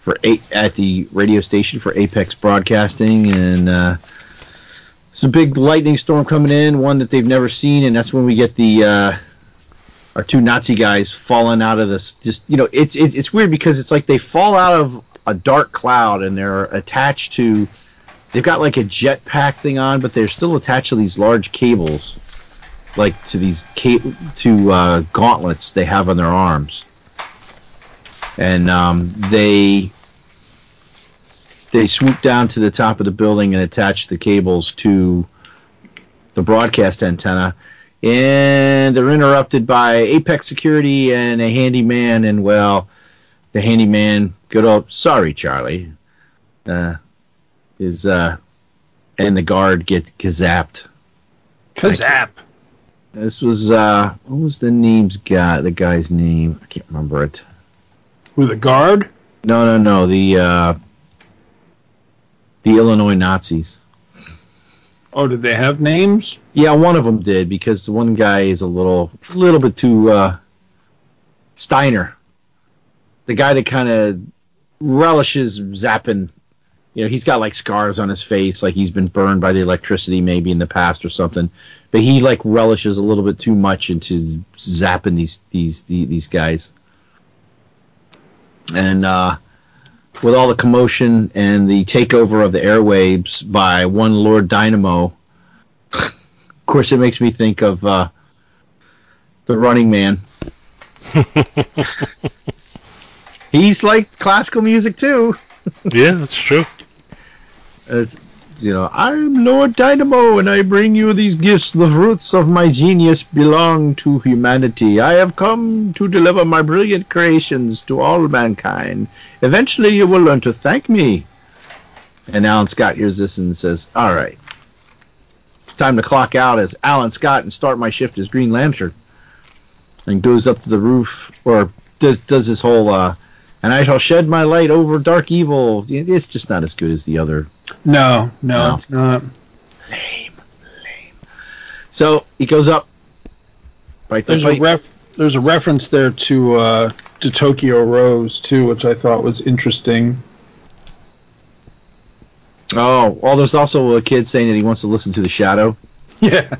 for eight at the radio station for Apex Broadcasting, and uh, big lightning storm coming in, one that they've never seen, and that's when we get the uh, our two Nazi guys falling out of this. Just you know, it's it's it's weird because it's like they fall out of a dark cloud and they're attached to. They've got like a jetpack thing on, but they're still attached to these large cables, like to these ca- to uh, gauntlets they have on their arms, and um, they they swoop down to the top of the building and attach the cables to the broadcast antenna and they're interrupted by Apex Security and a handyman, and well, the handyman, good old, sorry, Charlie, uh, is, uh, and the guard get gazapped. Kazap. This was, uh, what was the name's guy, the guy's name? I can't remember it. With the guard? No, no, no, the, uh, the Illinois Nazis. Oh, did they have names? Yeah, one of them did because the one guy is a little, little bit too uh, Steiner, the guy that kind of relishes zapping. You know, he's got like scars on his face, like he's been burned by the electricity maybe in the past or something. But he like relishes a little bit too much into zapping these these these, these guys. And uh, with all the commotion and the takeover of the airwaves by one Lord Dynamo, of course, it makes me think of uh, the Running Man. He's like classical music too. yeah, that's true. It's you know, I'm Lord Dynamo, and I bring you these gifts. The fruits of my genius belong to humanity. I have come to deliver my brilliant creations to all mankind. Eventually, you will learn to thank me. And Alan Scott hears this and says, "All right, time to clock out as Alan Scott and start my shift as Green Lantern." And goes up to the roof, or does does his whole. Uh, and I shall shed my light over dark evil. It's just not as good as the other No, no, No. it's not. Lame, lame. So he goes up. Fight the There's a ref. There's a reference there to uh, to Tokyo Rose too, which I thought was interesting. oh, well, there's also a kid saying that he wants to listen to the Shadow. Yeah.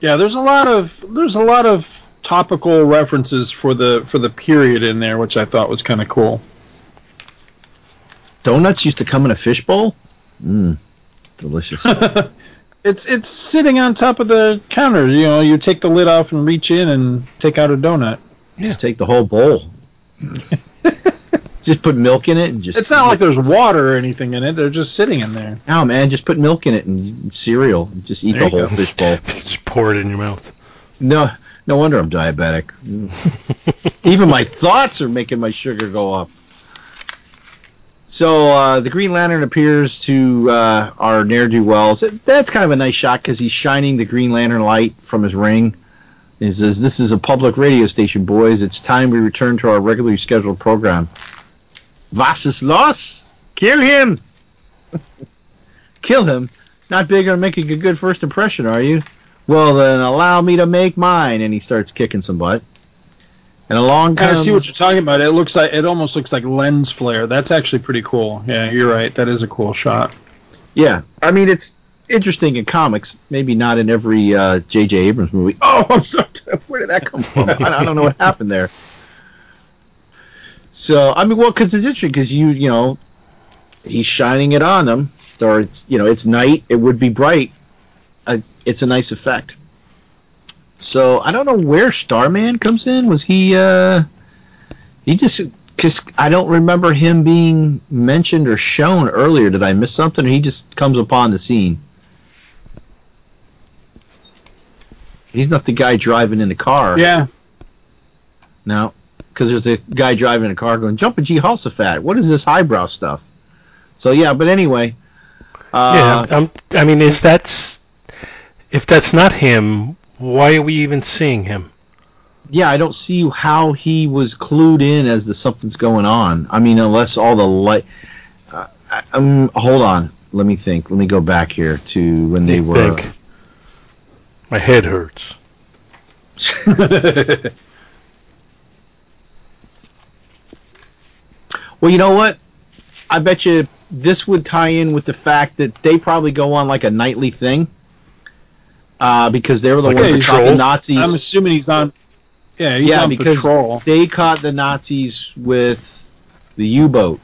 yeah, there's a lot of there's a lot of topical references for the for the period in there, which I thought was kind of cool. Donuts used to come in a fishbowl. Mmm, delicious. It's it's sitting on top of the counter. You know, you take the lid off and reach in and take out a donut. Just take the whole bowl. just put milk in it and just. It's not like there's water or anything in it. They're just sitting in there. No, man, just put milk in it and cereal. Just eat There the whole go. fish bowl. Just pour it in your mouth. No, no wonder I'm diabetic. Even my thoughts are making my sugar go up. So uh, the Green Lantern appears to uh, our ne'er do wells. That's kind of a nice shot because he's shining the Green Lantern light from his ring. He says, "This is a public radio station, boys. It's time we return to our regularly scheduled program." Was ist los? Kill him! Kill him? Not big on making a good first impression, are you? Well, then allow me to make mine. And he starts kicking some butt. And along comes see what you're talking about. It looks like it almost looks like lens flare. That's actually pretty cool. Yeah, you're right. That is a cool shot. yeah. I mean, it's interesting in comics. Maybe not in every uh, J.J. Abrams movie. Oh, I'm sorry. Where did that come from? I, I don't know what happened there. So I mean, well, because it's interesting because you you know he's shining it on them, or it's you know it's night. It would be bright. Uh, it's a nice effect. So I don't know where Starman comes in. Was he? uh He just because I don't remember him being mentioned or shown earlier. Did I miss something? Or he just comes upon the scene. He's not the guy driving in the car. Yeah. No, because there's a guy driving a car going, "Jumping Jehoshaphat. What is this highbrow stuff?" So yeah, but anyway. Uh, yeah, I'm, I mean, is that's if that's not him? Why are we even seeing him? yeah, I don't see how he was clued in as to something's going on. I mean, unless all the light. Uh, um, hold on. Let me think. Let me go back here to when they You were. think? My head hurts. Well, you know what? I bet you this would tie in with the fact that they probably go on like a nightly thing. Uh, because they were the Like ones that caught the? Nazis. I'm assuming he's on. Yeah, he's yeah, on because patrol. they caught the Nazis with the U-boat.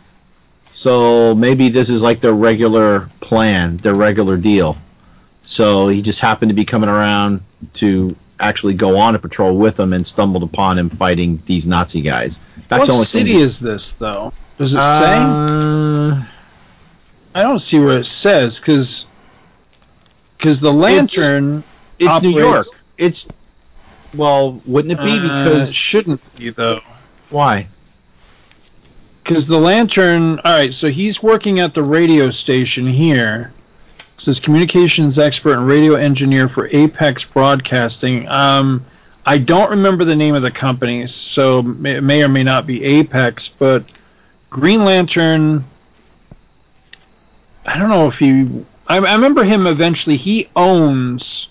So maybe this is like their regular plan, their regular deal. So he just happened to be coming around to actually go on a patrol with them and stumbled upon him fighting these Nazi guys. That's what city is this though? Does it say? Uh, I don't see where it says because the lantern it's New York. It's well, wouldn't it be uh, because shouldn't be though. why? Because the lantern. All right, so he's working at the radio station here. It says communications expert and radio engineer for Apex Broadcasting. Um, I don't remember the name of the company, so it may or may not be Apex, but Green Lantern. I don't know if he. I, I remember him eventually. He owns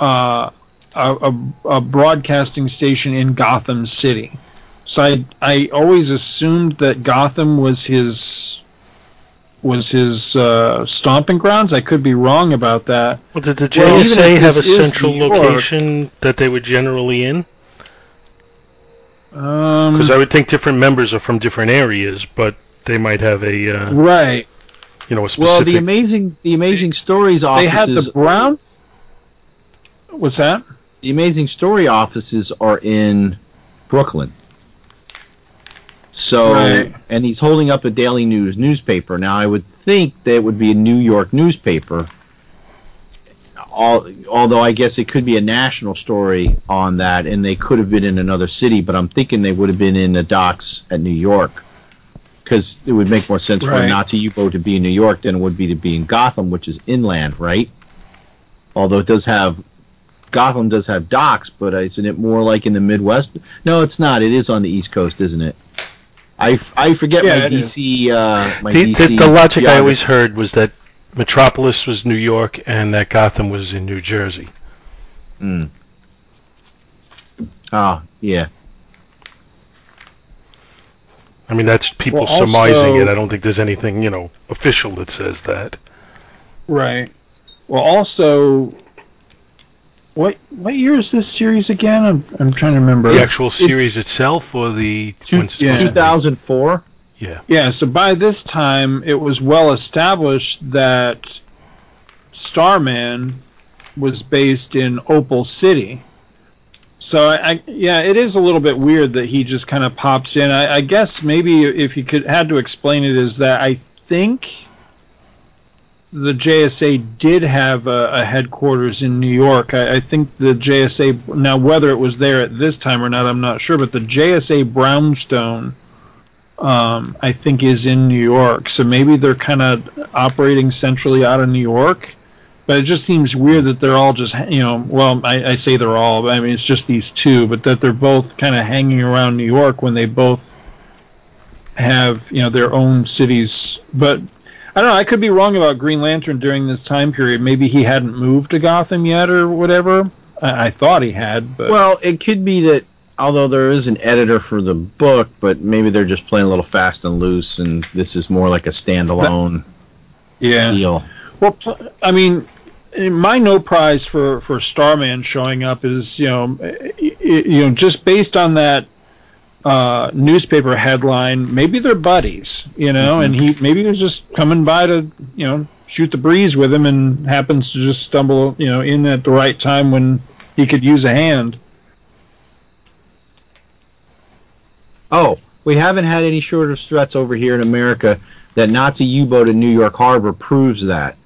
uh, a, a, a broadcasting station in Gotham City. So I I always assumed that Gotham was his was his uh, stomping grounds. I could be wrong about that. Well, did the JSA if have a central York- location that they were generally in? Um, Because I would think different members are from different areas, but they might have a uh, right. You know a Well, the amazing, the amazing stories offices. They offices. had the Browns. What's that? the amazing story offices are in Brooklyn. So, Right. and he's holding up a Daily News newspaper. Now, I would think that it would be a New York newspaper. All, although I guess it could be a national story on that, and they could have been in another city. But I'm thinking they would have been in the docks at New York, because it would make more sense for a Nazi U-boat to be in New York than it would be to be in Gotham, which is inland, right? Although it does have Gotham does have docks, but isn't it more like in the Midwest? No, it's not. It is on the East Coast, isn't it? I, f- I forget Yeah, my. DC. Uh, my The, the, DC the logic I always heard was that Metropolis was New York and that Gotham was in New Jersey. Mm. Oh, yeah. I mean, that's people Well, surmising it. I don't think there's anything, you know, official that says that. Right. Well, also, what what year is this series again? I'm I'm trying to remember. The actual series itself or the Two, when's yeah. supposed to be? 2004. Yeah. Yeah, so by this time it was well established that Starman was based in Opal City. So I, I yeah, it is a little bit weird that he just kind of pops in. I, I guess maybe if you could had to explain it is that I think the JSA did have a, a headquarters in New York. I, I think the JSA now whether it was there at this time or not, I'm not sure, but the JSA Brownstone um, I think is in New York. So maybe they're kind of operating centrally out of New York. But it just seems weird that they're all just, you know, well, I, I say they're all, but I mean, it's just these two, but that they're both kind of hanging around New York when they both have, you know, their own cities. But I don't know, I could be wrong about Green Lantern during this time period. Maybe he hadn't moved to Gotham yet or whatever. I, I thought he had, but. Well, it could be that although there is an editor for the book, but maybe they're just playing a little fast and loose, and this is more like a standalone yeah. deal. Well, I mean, my no prize for for Starman showing up is you know you know just based on that uh, newspaper headline, maybe they're buddies, you know, and he maybe he was just coming by to you know shoot the breeze with him and happens to just stumble you know in at the right time when he could use a hand. Oh, we haven't had any short of threats over here in America. That Nazi U-boat in New York Harbor proves that.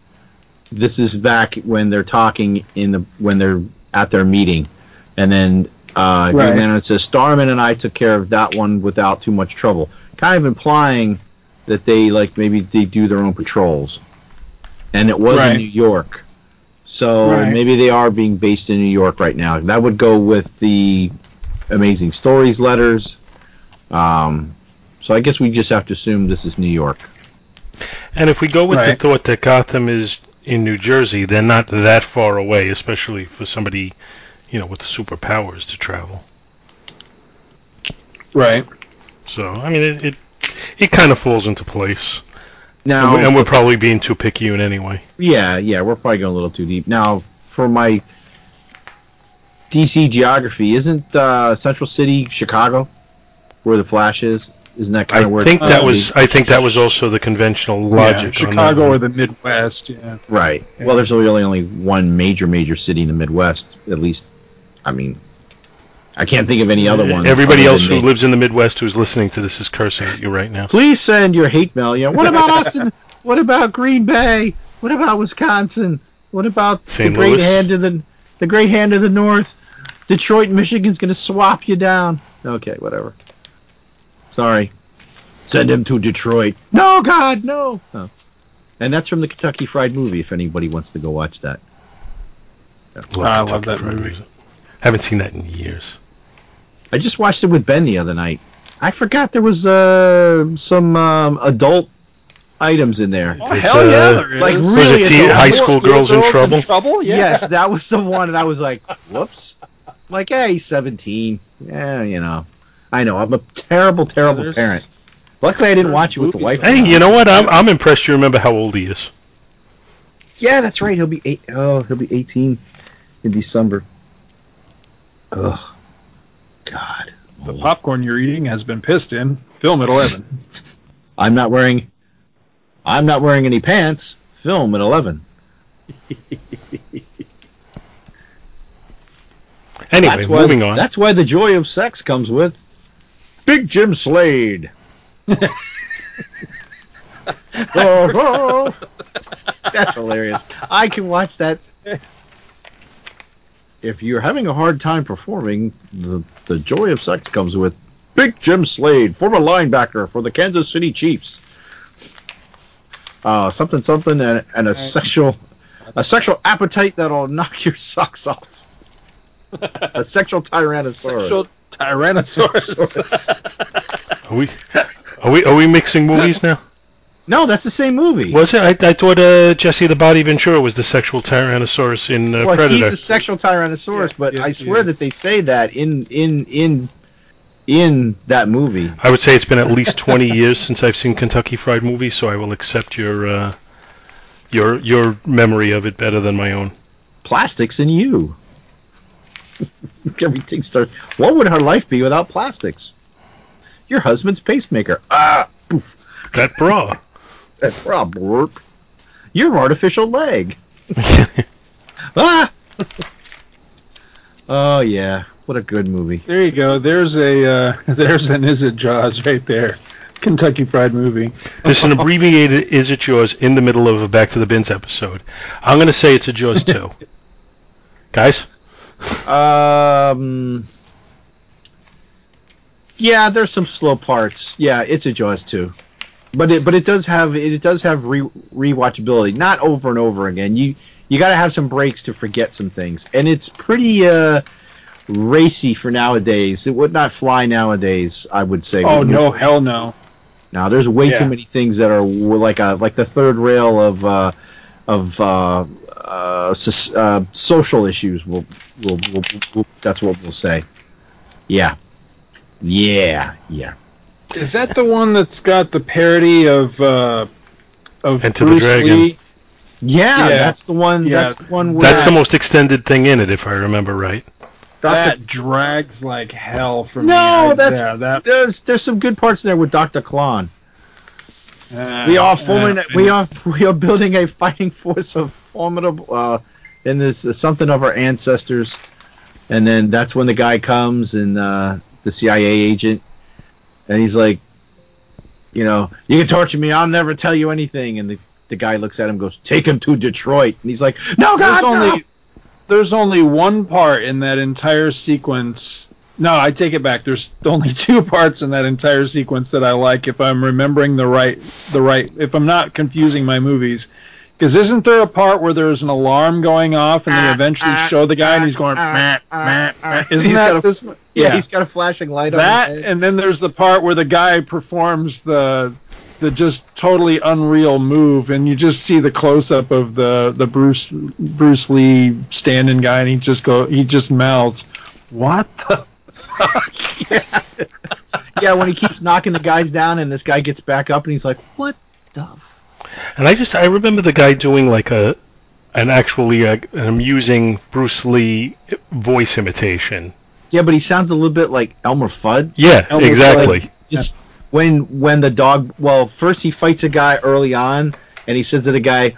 This is back when they're talking in the when they're at their meeting, and then uh, Green Right. Lantern says Starman and I took care of that one without too much trouble, kind of implying that they like maybe they do their own patrols, and it was Right. in New York. So Right. maybe they are being based in New York right now. That would go with the Amazing Stories letters. Um, so I guess we just have to assume this is New York. And if we go with the thought that Gotham is in New Jersey, they're not that far away, especially for somebody, you know, with superpowers to travel. Right. So, I mean, it it, it kind of falls into place. Now, and, we, and we're probably being too picky in anyway. yeah, yeah, we're probably going a little too deep. Now, for my DC geography, isn't uh, Central City Chicago where the Flash is? Isn't that kind I of where? I think that was? I think that was also the conventional logic. on Chicago or the Midwest. Yeah. right. Well, there's really only one major major city in the Midwest, at least. I mean, I can't think of any other one. Everybody other else who me. lives in the Midwest who's listening to this is cursing at you right now. Please send your hate mail. Yeah. What about us? In, what about Green Bay? What about Wisconsin? What about St. the great Louis? hand of the the great hand of the North? Detroit, Michigan's gonna swap you down. Okay, whatever. Sorry. Send him to Detroit. No, God, no. Oh. And that's from the Kentucky Fried Movie. If anybody wants to go watch that. I love Kentucky that Fried movie. Music. Haven't seen that in years. I just watched it with Ben the other night. I forgot there was uh, some um, adult items in there. It's, uh, Like is. Was really it teen, high school girls in trouble? trouble? Yeah. Yes, that was the one, and I was like, "Whoops!" Like, hey, he's 17. Yeah, you know. I know. I'm a terrible, terrible there's- parent. Luckily, I didn't watch it with the wife. Hey, you know what? I'm I'm impressed. You remember how old he is. Yeah, that's right. He'll be eight. Oh, he'll be 18 in December. Ugh. God. The popcorn you're eating has been pissed in. Film at 11. I'm not wearing. I'm not wearing any pants. Film at 11. Anyway, that's why, moving on. That's why the joy of sex comes with Big Jim Slade. Oh, That's hilarious. I can watch that. If you're having a hard time performing, the the joy of sex comes with Big Jim Slade, former linebacker for the Kansas City Chiefs. Uh, something something and, and a sexual a sexual appetite that'll knock your socks off. a sexual tyrannosaurus. Sexual Tyrannosaurus. Are we are we are we mixing movies now? No, that's the same movie. Was it? I, I thought uh, Jesse the Body Ventura was the sexual Tyrannosaurus in uh, well, Predator. he's a sexual tyrannosaurus, Yeah, but yes, I swear is. that they say that in in in in that movie. I would say it's been at least 20 years since I've seen Kentucky Fried Movie, so I will accept your uh, your your memory of it better than my own. Plastics in you. Everything starts. What would her life be without plastics? Your husband's pacemaker. Ah, poof. That bra. That's Rob. Your artificial leg. Ah. oh yeah, what a good movie. there you go. There's a uh, there's an Is It Jaws right there. Kentucky Fried Movie. There's an abbreviated Is It Yours in the middle of a Back to the Bins episode. I'm going to say it's a Jaws 2. Guys? Um. Yeah, there's some slow parts. Yeah, it's a Jaws too, but it but it does have it does have re rewatchability. Not over and over again. You you got to have some breaks to forget some things, and it's pretty uh racy for nowadays. It would not fly nowadays. I would say. Oh no, hell no. Now there's way Yeah. too many things that are like a like the third rail of uh, of uh, uh, soc- uh, social issues. We'll, we'll, we'll, we'll, that's what we'll say. Yeah, yeah, yeah. Is that the one that's got the parody of uh, of Enter the Bruce Dragon. Lee? Yeah, Yeah. that's the one. Yeah. That's the one. Where That's the most extended thing in it, if I remember right. Dr. That drags like hell for me. No, I- that's yeah, that. there's there's some good parts in there with Doctor Klon. uh, We are forming. uh, we are we are building a fighting force of formidable. Uh, and this is something of our ancestors. And then that's when the guy comes and uh, the CIA agent, and he's like, you know, you can torture me. I'll never tell you anything. And the the guy looks at him, and goes, take him to Detroit. And he's like, no, God, There's only no. there's only one part in that entire sequence. No, I take it back. There's only two parts in that entire sequence that I like. If I'm remembering the right the right, if I'm not confusing my movies. Because isn't there a part where there's an alarm going off and they ah, eventually ah, show the guy and ah, he's going, meh, meh, meh. isn't He's that got a- this? Yeah, he's got a flashing light on that and then there's the part where the guy performs the the just totally unreal move and you just see the close up of the the Bruce Bruce Lee standing guy and he just go he just mouths what the fuck? yeah, when he keeps knocking the guys down, and this guy gets back up, and he's like, what the And I just I remember the guy doing like a an actually uh an amusing Bruce Lee voice imitation. Yeah, but he sounds a little bit like Elmer Fudd. Yeah, Almost exactly. like- Just when when the dog. Well, first he fights a guy early on, and he says to the guy,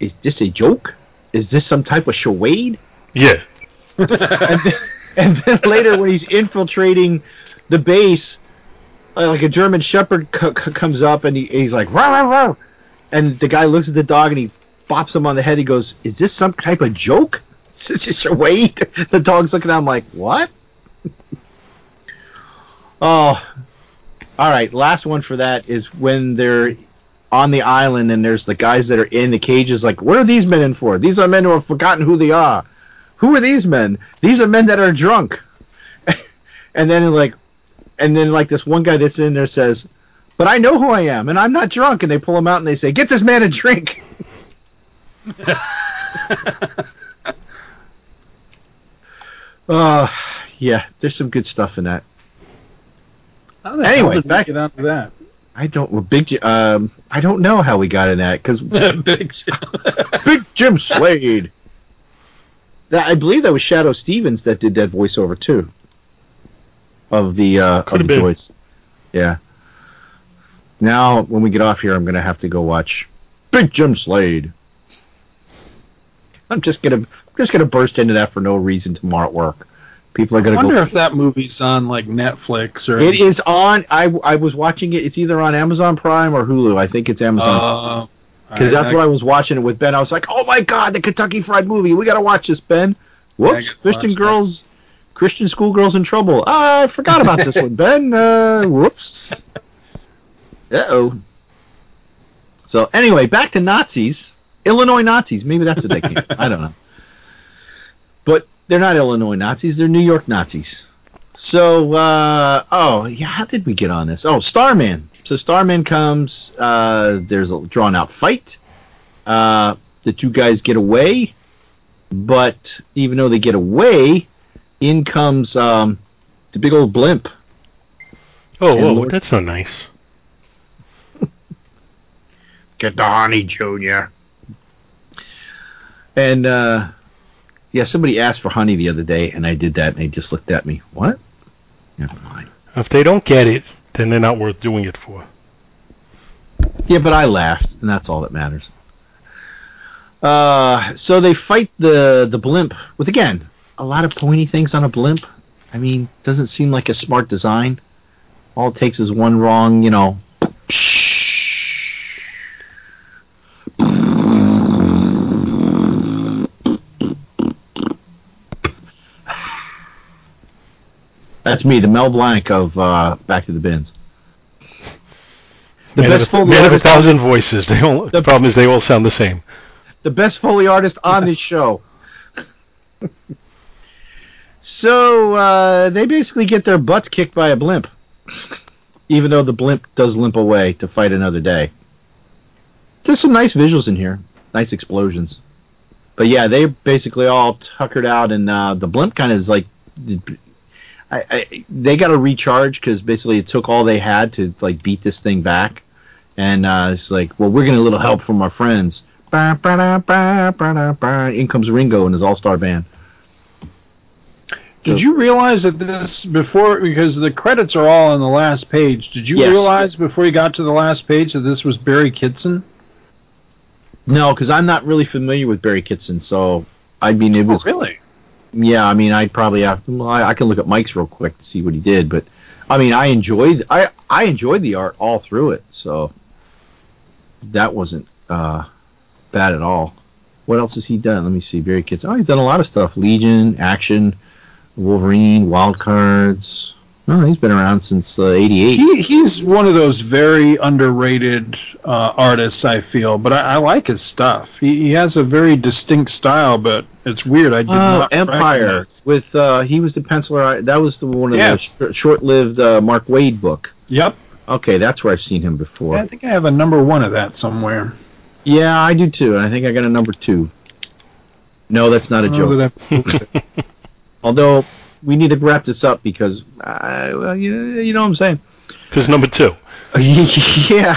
"Is this a joke? Is this some type of charade?" yeah. and, then, and then later when he's infiltrating the base, uh, like a German Shepherd c- c- comes up and he, he's like, "Row, row, row," and the guy looks at the dog and he bops him on the head. He goes, "Is this some type of joke? Is this a charade?" The dog's looking at him like, "What?" oh, all right. Last one for that is when they're on the island and there's the guys that are in the cages. Like, what are these men in for? These are men who have forgotten who they are. Who are these men? These are men that are drunk. and then like, and then like this one guy that's in there says, "But I know who I am, and I'm not drunk." And they pull him out and they say, "Get this man a drink." Uh, yeah, there's some good stuff in that. How the Anyway, hell did back- get onto that I don't. Well, Big. J- Um, I don't know how we got in that because big Big Jim Slade. That I believe that was Shadoe Stevens that did that voiceover too. Of the uh, Could of have the been. Joyce. Yeah. Now when we get off here, I'm gonna have to go watch Big Jim Slade. I'm just gonna I'm just gonna burst into that for no reason tomorrow at work. People are gonna wonder go. if that movie's on like Netflix or. It is on. I I was watching it. It's either on Amazon Prime or Hulu. I think it's Amazon. Uh, Because that's what I was watching it with Ben. I was like, "Oh my God, the Kentucky Fried Movie! We gotta watch this, Ben." Whoops, Christian watch that. girls, Christian schoolgirls in trouble. Ah, I forgot about this one, Ben. Uh, whoops. Uh oh. So anyway, back to Nazis, Illinois Nazis. Maybe that's what they came. I don't know. But they're not Illinois Nazis. They're New York Nazis. So, uh, oh yeah, how did we get on this? Oh, Starman. So Starman comes. Uh, there's a drawn out fight. Uh, the two guys get away, but even though they get away, in comes um, the big old blimp. Oh, whoa, Lord- that's not nice. Get the honey, Junior. And uh, yeah, somebody asked for honey the other day, and I did that, and they just looked at me. What? Never mind. If they don't get it, then they're not worth doing it for. Yeah, but I laughed, and that's all that matters. Uh, so they fight the the blimp with again a lot of pointy things on a blimp. I mean, doesn't seem like a smart design. All it takes is one wrong, you know. That's me, the Mel Blanc of uh, Back to the Bins. The man best of, a, Foley man of a thousand voices. They all, the problem is they all sound the same. the best Foley artist on this show. so uh, they basically get their butts kicked by a blimp, even though the blimp does limp away to fight another day. There's some nice visuals in here, nice explosions. But yeah, they basically all tuckered out, and uh, the blimp kind of is like. I, I, they got to recharge because basically it took all they had to like beat this thing back, and uh, it's like, well, we're getting a little help from our friends. Ba, ba, da, ba, ba, da, ba. In comes Ringo and his all-star band. Did you realize that this before because the credits are all on the last page? Did you Yes. realize before you got to the last page that this was Barry Kitson? No, because I'm not really familiar with Barry Kitson, so I mean it was. Oh, really? Yeah, I mean I'd probably have. Well, I, I can look at Mike's real quick to see what he did, but I mean I enjoyed I I enjoyed the art all through it, so that wasn't uh, bad at all. What else has he done? Let me see. Barry Kitson. Oh, he's done a lot of stuff. Legion, Action, Wolverine, Wild Cards. Oh, he's been around since uh, '88. He he's one of those very underrated uh, artists, I feel, but I, I like his stuff. He, he has a very distinct style, but it's weird. I did Oh, not Empire recognize- with uh, he was the penciler. That was the one of Yes. the sh- short-lived uh, Mark Waid book. Yep, Okay, that's where I've seen him before. I think I have a number one of that somewhere. Yeah, I do too, I think I got a number two. No, that's not a Oh, joke. that- Although we need to wrap this up because, uh, well, you, you know what I'm saying. Because number two. yeah.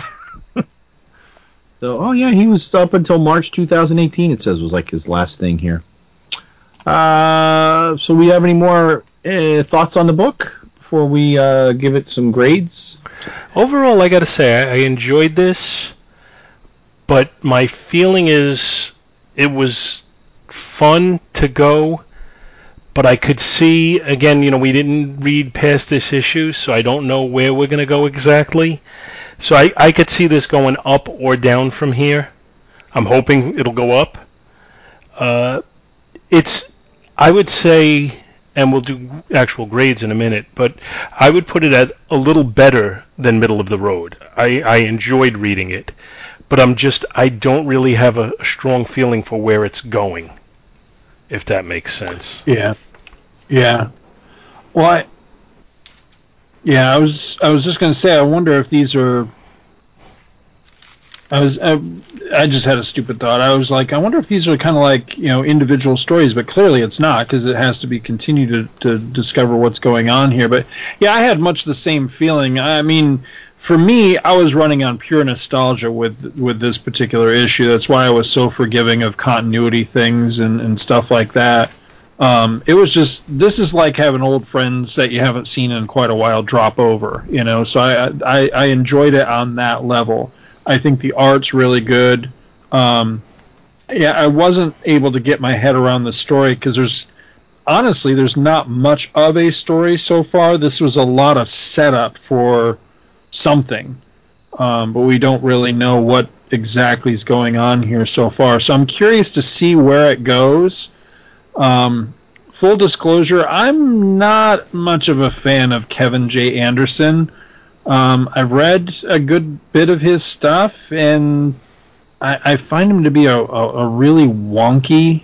so, oh yeah, he was up until March 2018. It says was like his last thing here. Uh, so we have any more uh, thoughts on the book before we uh, give it some grades? Overall, I got to say, I, I enjoyed this, but my feeling is it was fun to go, but I could see, again, you know, we didn't read past this issue, so I don't know where we're going to go exactly. So I, I could see this going up or down from here. I'm hoping it'll go up. Uh, it's, I would say, and we'll do actual grades in a minute, but I would put it at a little better than middle of the road. I, I enjoyed reading it, but I'm just, I don't really have a strong feeling for where it's going, if that makes sense. Yeah. Yeah. Well, I, yeah, I was I was just gonna say I wonder if these are. I was I, I just had a stupid thought. I was like, I wonder if these are kind of like you know individual stories, but clearly it's not because it has to be continued to, to discover what's going on here. But yeah, I had much the same feeling. I mean, for me, I was running on pure nostalgia with with this particular issue. That's why I was so forgiving of continuity things and, and stuff like that. Um, it was just this is like having old friends that you haven't seen in quite a while drop over, you know. So I I, I enjoyed it on that level. I think the art's really good. Um, yeah, I wasn't able to get my head around the story because there's honestly, there's not much of a story so far. This was a lot of setup for something, um, but we don't really know what exactly is going on here so far. So I'm curious to see where it goes. Um, full disclosure, I'm not much of a fan of Kevin J. Anderson. Um, I've read a good bit of his stuff, and I, I find him to be a, a, a really wonky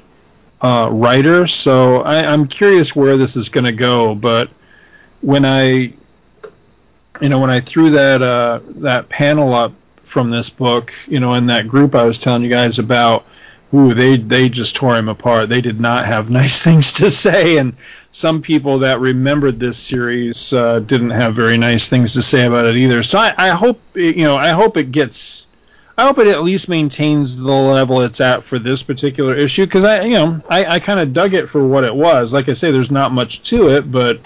uh, writer. So I, I'm curious where this is going to go. But when I, you know, when I threw that uh, that panel up from this book, you know, in that group I was telling you guys about, ooh, they they just tore him apart. They did not have nice things to say, and some people that remembered this series uh, didn't have very nice things to say about it either. So I, I hope you know I hope it gets. I hope it at least maintains the level it's at for this particular issue because I, you know, I, I kind of dug it for what it was. Like I say, there's not much to it, but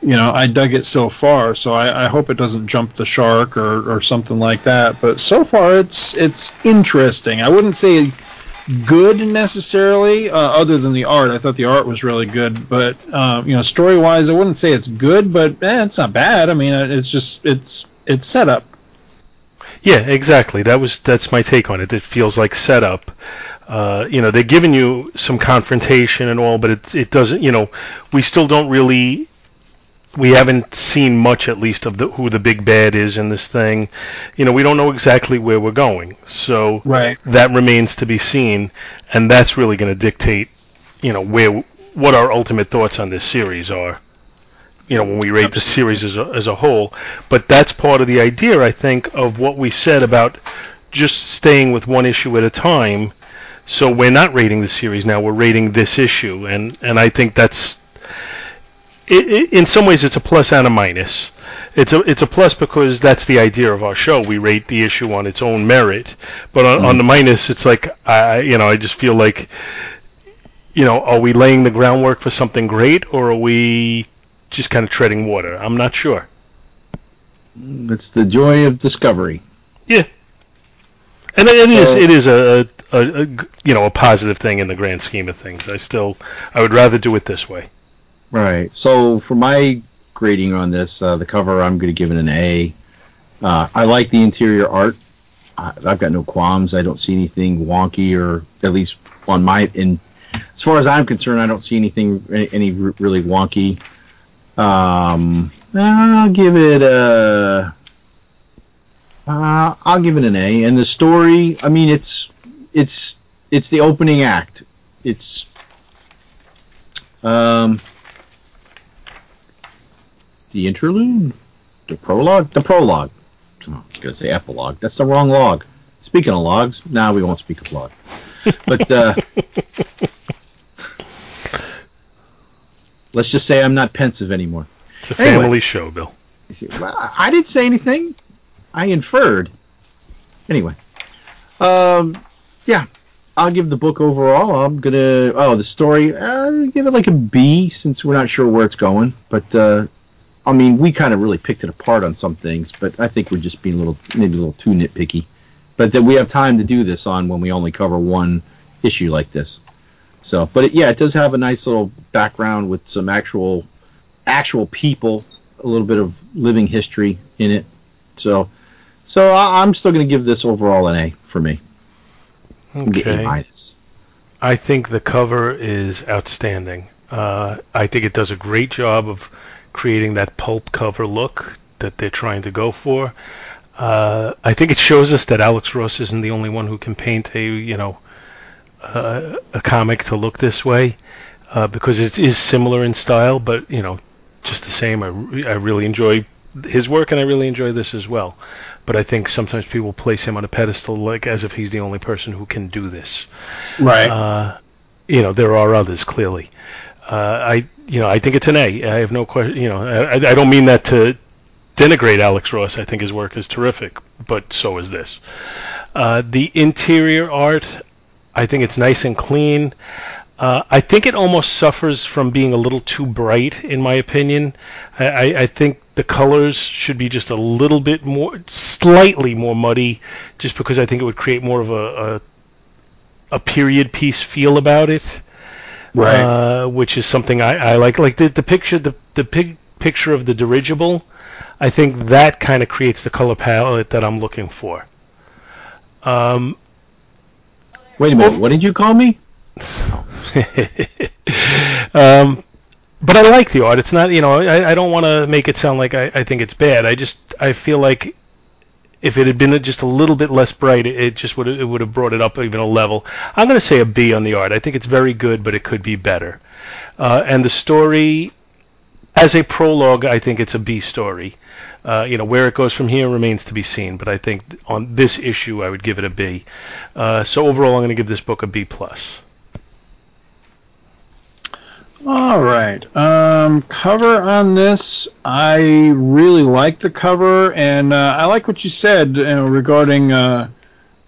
you know, I dug it so far. So I, I hope it doesn't jump the shark or, or something like that. But so far, it's it's interesting. I wouldn't say good necessarily, uh, other than the art. I thought the art was really good, but uh, you know, story wise, I wouldn't say it's good, but eh, it's not bad. I mean, it's just it's it's setup. Yeah, exactly. That was that's my take on it. It feels like setup. Uh, you know, they're giving you some confrontation and all, but it it doesn't. You know, we still don't really. We haven't seen much, at least, of the, who the big bad is in this thing. You know, we don't know exactly where we're going, so Right. that remains to be seen, and that's really going to dictate, you know, where what our ultimate thoughts on this series are. You know, when we rate the series as a, as a whole, but that's part of the idea, I think, of what we said about just staying with one issue at a time. So we're not rating the series now; we're rating this issue, and and I think that's, it, it, in some ways, it's a plus and a minus it's a it's a plus because that's the idea of our show. We rate the issue on its own merit, but on, on the mm-hmm. minus, it's like I you know I just feel like you know are we laying the groundwork for something great or are we just kind of treading water? I'm not sure. Mm, it's the joy of discovery. Yeah, and it, is it is a, a, a you know a positive thing in the grand scheme of things. I still I would rather do it this way. Right. So for my grading on this, uh, the cover, I'm going to give it an A. Uh, I like the interior art. I, I've got no qualms. I don't see anything wonky, or at least on my in. As far as I'm concerned, I don't see anything any, any really wonky. Um, I'll give it a. Uh, I'll give it an A. And the story, I mean, it's it's it's the opening act. It's um the interlude, the prologue, the prologue. Oh, I was gonna say epilogue. That's the wrong log. Speaking of logs, now we won't speak of log. But uh, let's just say I'm not pensive anymore. It's a Anyway. family show, Bill. You see, well, I I didn't say anything. I inferred. Anyway, um, yeah, I'll give the book overall. I'm gonna. Oh, the story. Uh, give it like a B since we're not sure where it's going. But uh, I mean, we kind of really picked it apart on some things. But I think we're just being a little, maybe a little too nitpicky. But that we have time to do this on when we only cover one issue like this. So, but it, yeah, it does have a nice little background with some actual, actual people, a little bit of living history in it. So, so I, I'm still going to give this overall an A for me. A Okay. minus. I think the cover is outstanding. Uh, I think it does a great job of creating that pulp cover look that they're trying to go for. Uh, I think it shows us that Alex Ross isn't the only one who can paint a you know uh, a comic to look this way uh, because it is similar in style, but you know just the same. I, I really enjoy his work and I really enjoy this as well. But I think sometimes people place him on a pedestal like as if he's the only person who can do this. Right. Uh, you know, there are others clearly. Uh, I, you know, I think it's an A. I have no question. You know, I, I don't mean that to denigrate Alex Ross. I think his work is terrific, but so is this. Uh, the interior art, I think it's nice and clean. Uh, I think it almost suffers from being a little too bright, in my opinion. I, I, think the colors should be just a little bit more, slightly more muddy, just because I think it would create more of a, a a period piece feel about it. Right. uh, which is something I, I like. Like the, the picture, the the pig, picture of the dirigible, I think that kind of creates the color palette that I'm looking for. Um, Wait a minute. What did you call me? um, but I like the art. It's not, you know, I, I don't want to make it sound like I, I think it's bad. I just I feel like if it had been just a little bit less bright, it, just would it would have brought it up even a level. I'm going to say a B on the art. I think it's very good, but it could be better. Uh, and the story, as a prologue, I think it's a B story. Uh, you know where it goes from here remains to be seen, but I think on this issue I would give it a B. Uh, so overall, I'm going to give this book a B plus. All right. Um, cover on this, I really like the cover, and uh, I like what you said you know, regarding uh,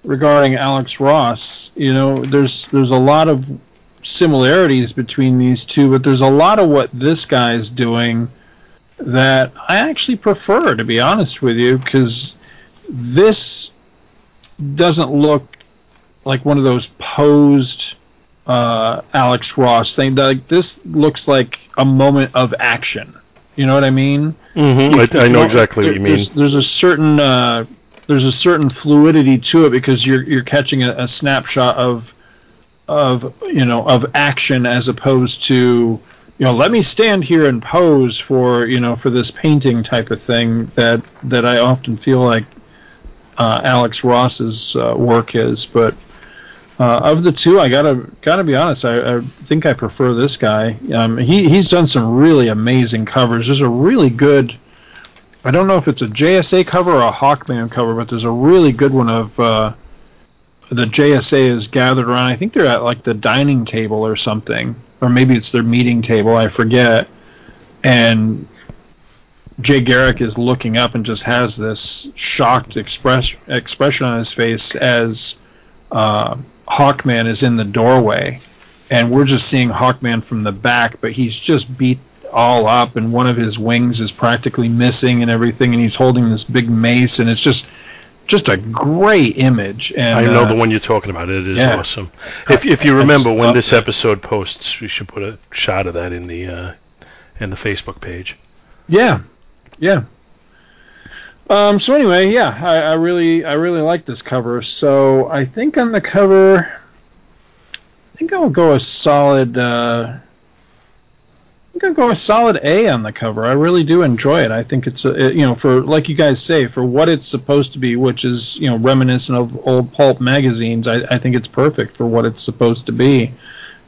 regarding Alex Ross. You know, there's there's a lot of similarities between these two, but there's a lot of what this guy's doing that I actually prefer, to be honest with you, because this doesn't look like one of those posed uh, Alex Ross thing. Like this looks like a moment of action. You know what I mean? Mm-hmm. I, I know exactly what you mean. There's, there's a certain uh, there's a certain fluidity to it because you're you're catching a, a snapshot of of you know of action as opposed to you know let me stand here and pose for you know for this painting type of thing that that I often feel like uh, Alex Ross's uh, work is, but. Uh, of the two, I gotta gotta be honest. I, I think I prefer this guy. Um, he he's done some really amazing covers. There's a really good. I don't know if it's a JSA cover or a Hawkman cover, but there's a really good one of uh, the JSA is gathered around. I think they're at like the dining table or something, or maybe it's their meeting table. I forget. And Jay Garrick is looking up and just has this shocked express expression on his face as uh, Hawkman is in the doorway, and we're just seeing Hawkman from the back, but he's just beat all up, and one of his wings is practically missing and everything, and he's holding this big mace, and it's just just a great image. And I know uh, the one you're talking about. It is yeah. awesome. If if you remember when this it. episode posts, we should put a shot of that in the uh, in the Facebook page. Yeah, yeah. Um, so anyway, yeah, I, I really, I really like this cover. So I think on the cover, I think I'll go a solid. Uh, I think I'll go a solid A on the cover. I really do enjoy it. I think it's, a, it, you know, for like you guys say, for what it's supposed to be, which is you know reminiscent of old pulp magazines. I, I think it's perfect for what it's supposed to be.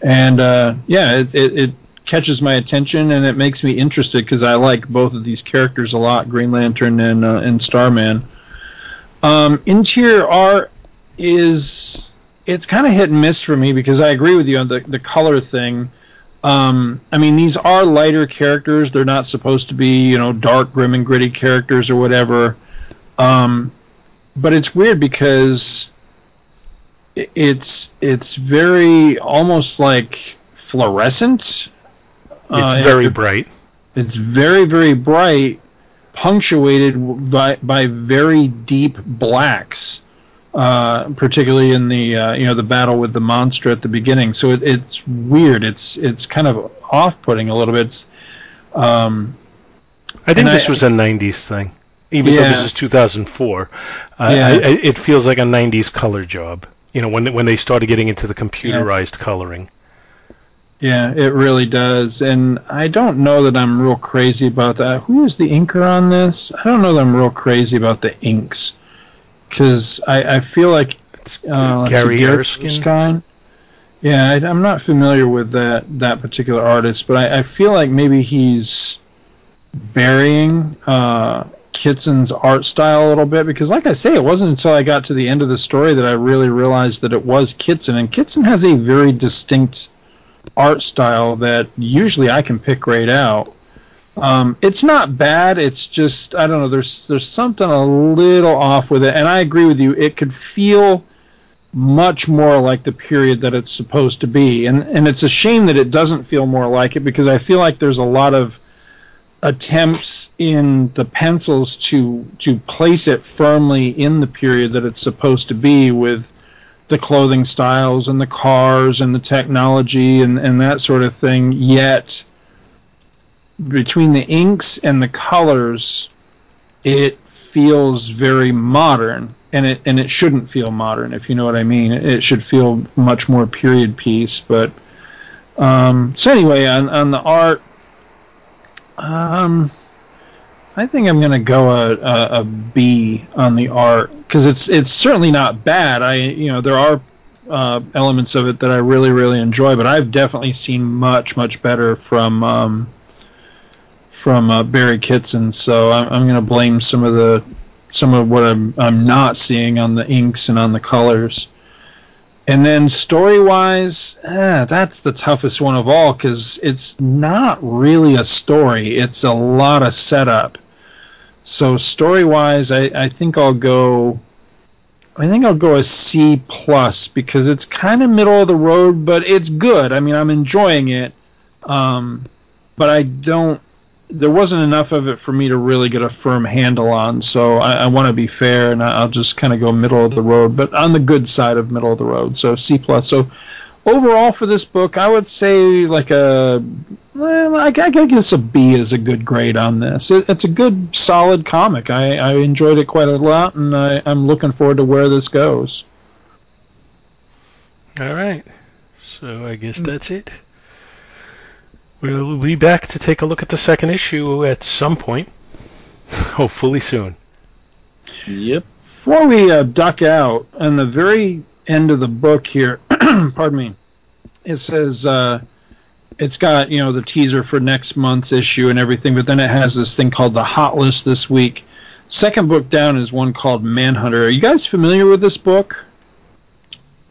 And uh, yeah, it, it, it catches my attention and it makes me interested because I like both of these characters a lot, Green Lantern and uh, and Starman. Um, interior art is it's kind of hit and miss for me because I agree with you on the the color thing. Um, I mean, these are lighter characters; they're not supposed to be you know dark, grim, and gritty characters or whatever. Um, but it's weird because it's it's very almost like fluorescent. It's Uh, very bright. it's very very bright, punctuated by by very deep blacks, uh, particularly in the uh, you know the battle with the monster at the beginning. So it, it's weird. It's it's kind of off-putting a little bit. Um, I think this I- was a '90s thing, even though this is 2004. Uh, Yeah. I, I, it feels like a '90s color job. You know, when when they started getting into the computerized coloring. Yeah, it really does. And I don't know that I'm real crazy about that. Who is the inker on this? I don't know that I'm real crazy about the inks. Because I, I feel like. Uh, Gary Garrett Erskine? Erskine? Yeah, I, I'm not familiar with that, that particular artist, but I, I feel like maybe he's burying uh, Kitson's art style a little bit because, like I say, it wasn't until I got to the end of the story that I really realized that it was Kitson, and Kitson has a very distinct art style that usually I can pick right out. Um, it's not bad. It's just I don't know. There's there's something a little off with it, and I agree with you. It could feel much more like the period that it's supposed to be, and and it's a shame that it doesn't feel more like it because I feel like there's a lot of attempts in the pencils to to place it firmly in the period that it's supposed to be with the clothing styles and the cars and the technology and, and that sort of thing. Yet between the inks and the colors, it feels very modern, and it and it shouldn't feel modern, if you know what I mean. It, should feel much more period piece. But um, so anyway, on on the art, um, I think I'm gonna go a, a, a B on the art because it's it's certainly not bad. I you know there are uh, elements of it that I really really enjoy, but I've definitely seen much much better from um, from uh, Barry Kitson. So I'm, I'm gonna blame some of the some of what I'm I'm not seeing on the inks and on the colors. And then story wise, eh, that's the toughest one of all because it's not really a story. It's a lot of setup. So story wise, I, I think I'll go. I think I'll go a C plus because it's kind of middle of the road, but it's good. I mean, I'm enjoying it, um, but I don't. There wasn't enough of it for me to really get a firm handle on. So I, I want to be fair, and I'll just kind of go middle of the road, but on the good side of middle of the road. So C plus. So overall for this book, I would say like a well, I, I guess a B is a good grade on this. It, it's a good, solid comic. I, I enjoyed it quite a lot, and I, I'm looking forward to where this goes. All right. So I guess that's it. We'll be back to take a look at the second issue at some point, hopefully soon. Yep. Before we uh, duck out, on the very end of the book here, pardon me, it says uh, it's got you know the teaser for next month's issue and everything, but then it has this thing called the Hot List this week. Second book down is one called Manhunter. Are you guys familiar with this book?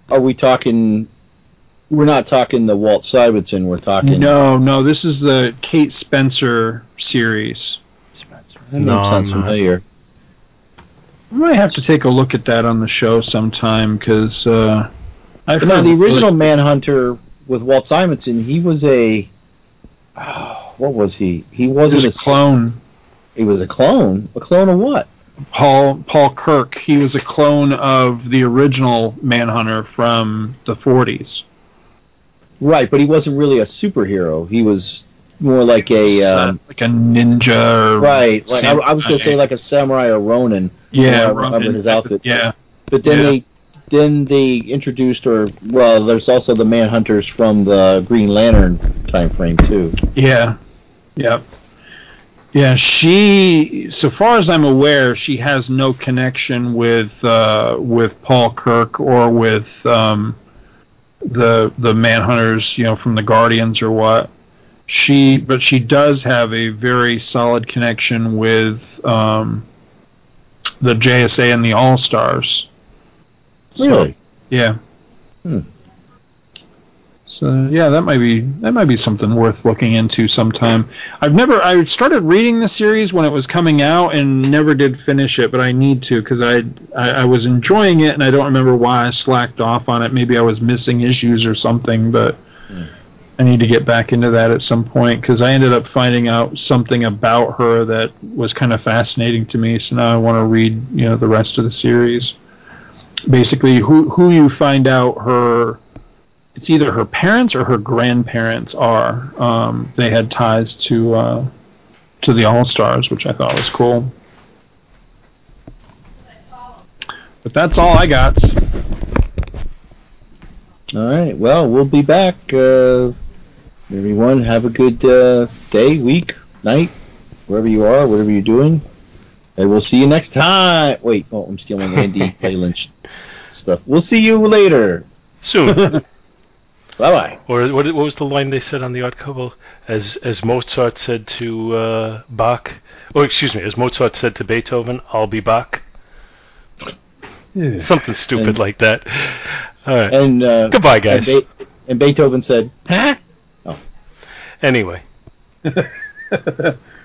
Are we talking? We're not talking the Walt Simonson. We're talking. No, no, this is the Kate Spencer series. That name No, sounds I'm not. familiar. I might have to take a look at that on the show sometime because uh, I've But no, heard the original Manhunter with Walt Simonson, he was a. Oh, what was he? He He wasn't was a s- clone. He was a clone. A clone of what? Paul Paul Kirk. He was a clone of the original Manhunter from the 40s. Right, but he wasn't really a superhero. He was more like a. Um, like a ninja. Or right, like I, I was gonna say like a samurai or Ronin. Yeah, I remember Ronin. his outfit. Yeah, But then Yeah. they then they introduced or well, there's also the Manhunters from the Green Lantern time frame too. yeah, yep. Yeah, she, so far as I'm aware, she has no connection with uh, with Paul Kirk or with um, the the Manhunters, you know, from the Guardians or what. She, but she does have a very solid connection with um, the JSA and the All Stars. Really? Yeah. Hmm. So yeah, that might be that might be something worth looking into sometime. I've never I started reading the series when it was coming out and never did finish it, but I need to because I, I I was enjoying it and I don't remember why I slacked off on it. Maybe I was missing issues or something, but I need to get back into that at some point because I ended up finding out something about her that was kind of fascinating to me. So now I want to read you know the rest of the series. Basically, who who you find out her it's either her parents or her grandparents are. Um, they had ties to uh, to the All Stars, which I thought was cool. But that's all I got. All right. Well, we'll be back. Uh, everyone, have a good uh, day, week, night, wherever you are, whatever you're doing. And we'll see you next time. Wait, oh, I'm stealing Andy sh- stuff. We'll see you later. Soon. Bye bye. or what, what was the line they said on the Odd Couple? As as Mozart said to uh, Bach, oh excuse me, as Mozart said to Beethoven, "I'll be Bach." Something stupid And- like that. All right. And uh, Goodbye, guys. And, Be- and Beethoven said, "Huh." Oh. Anyway,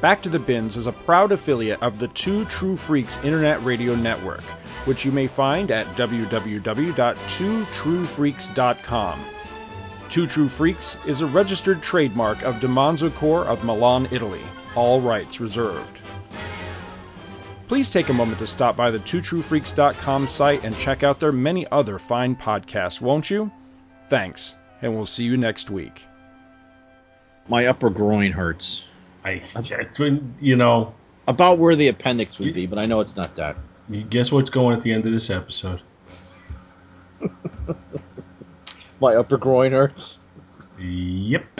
Back to the Bins is a proud affiliate of the Two True Freaks Internet Radio Network, which you may find at www.twotruefreaks.com. Two True Freaks is a registered trademark of DiManzo Corps of Milan, Italy. All rights reserved. Please take a moment to stop by the twotruefreaks.com site and check out their many other fine podcasts, won't you? Thanks, and we'll see you next week. My upper groin hurts. I, it's been, you know, About where the appendix would be, but I know it's not that. guess what's going at the end of this episode? My upper groin hurts. Yep.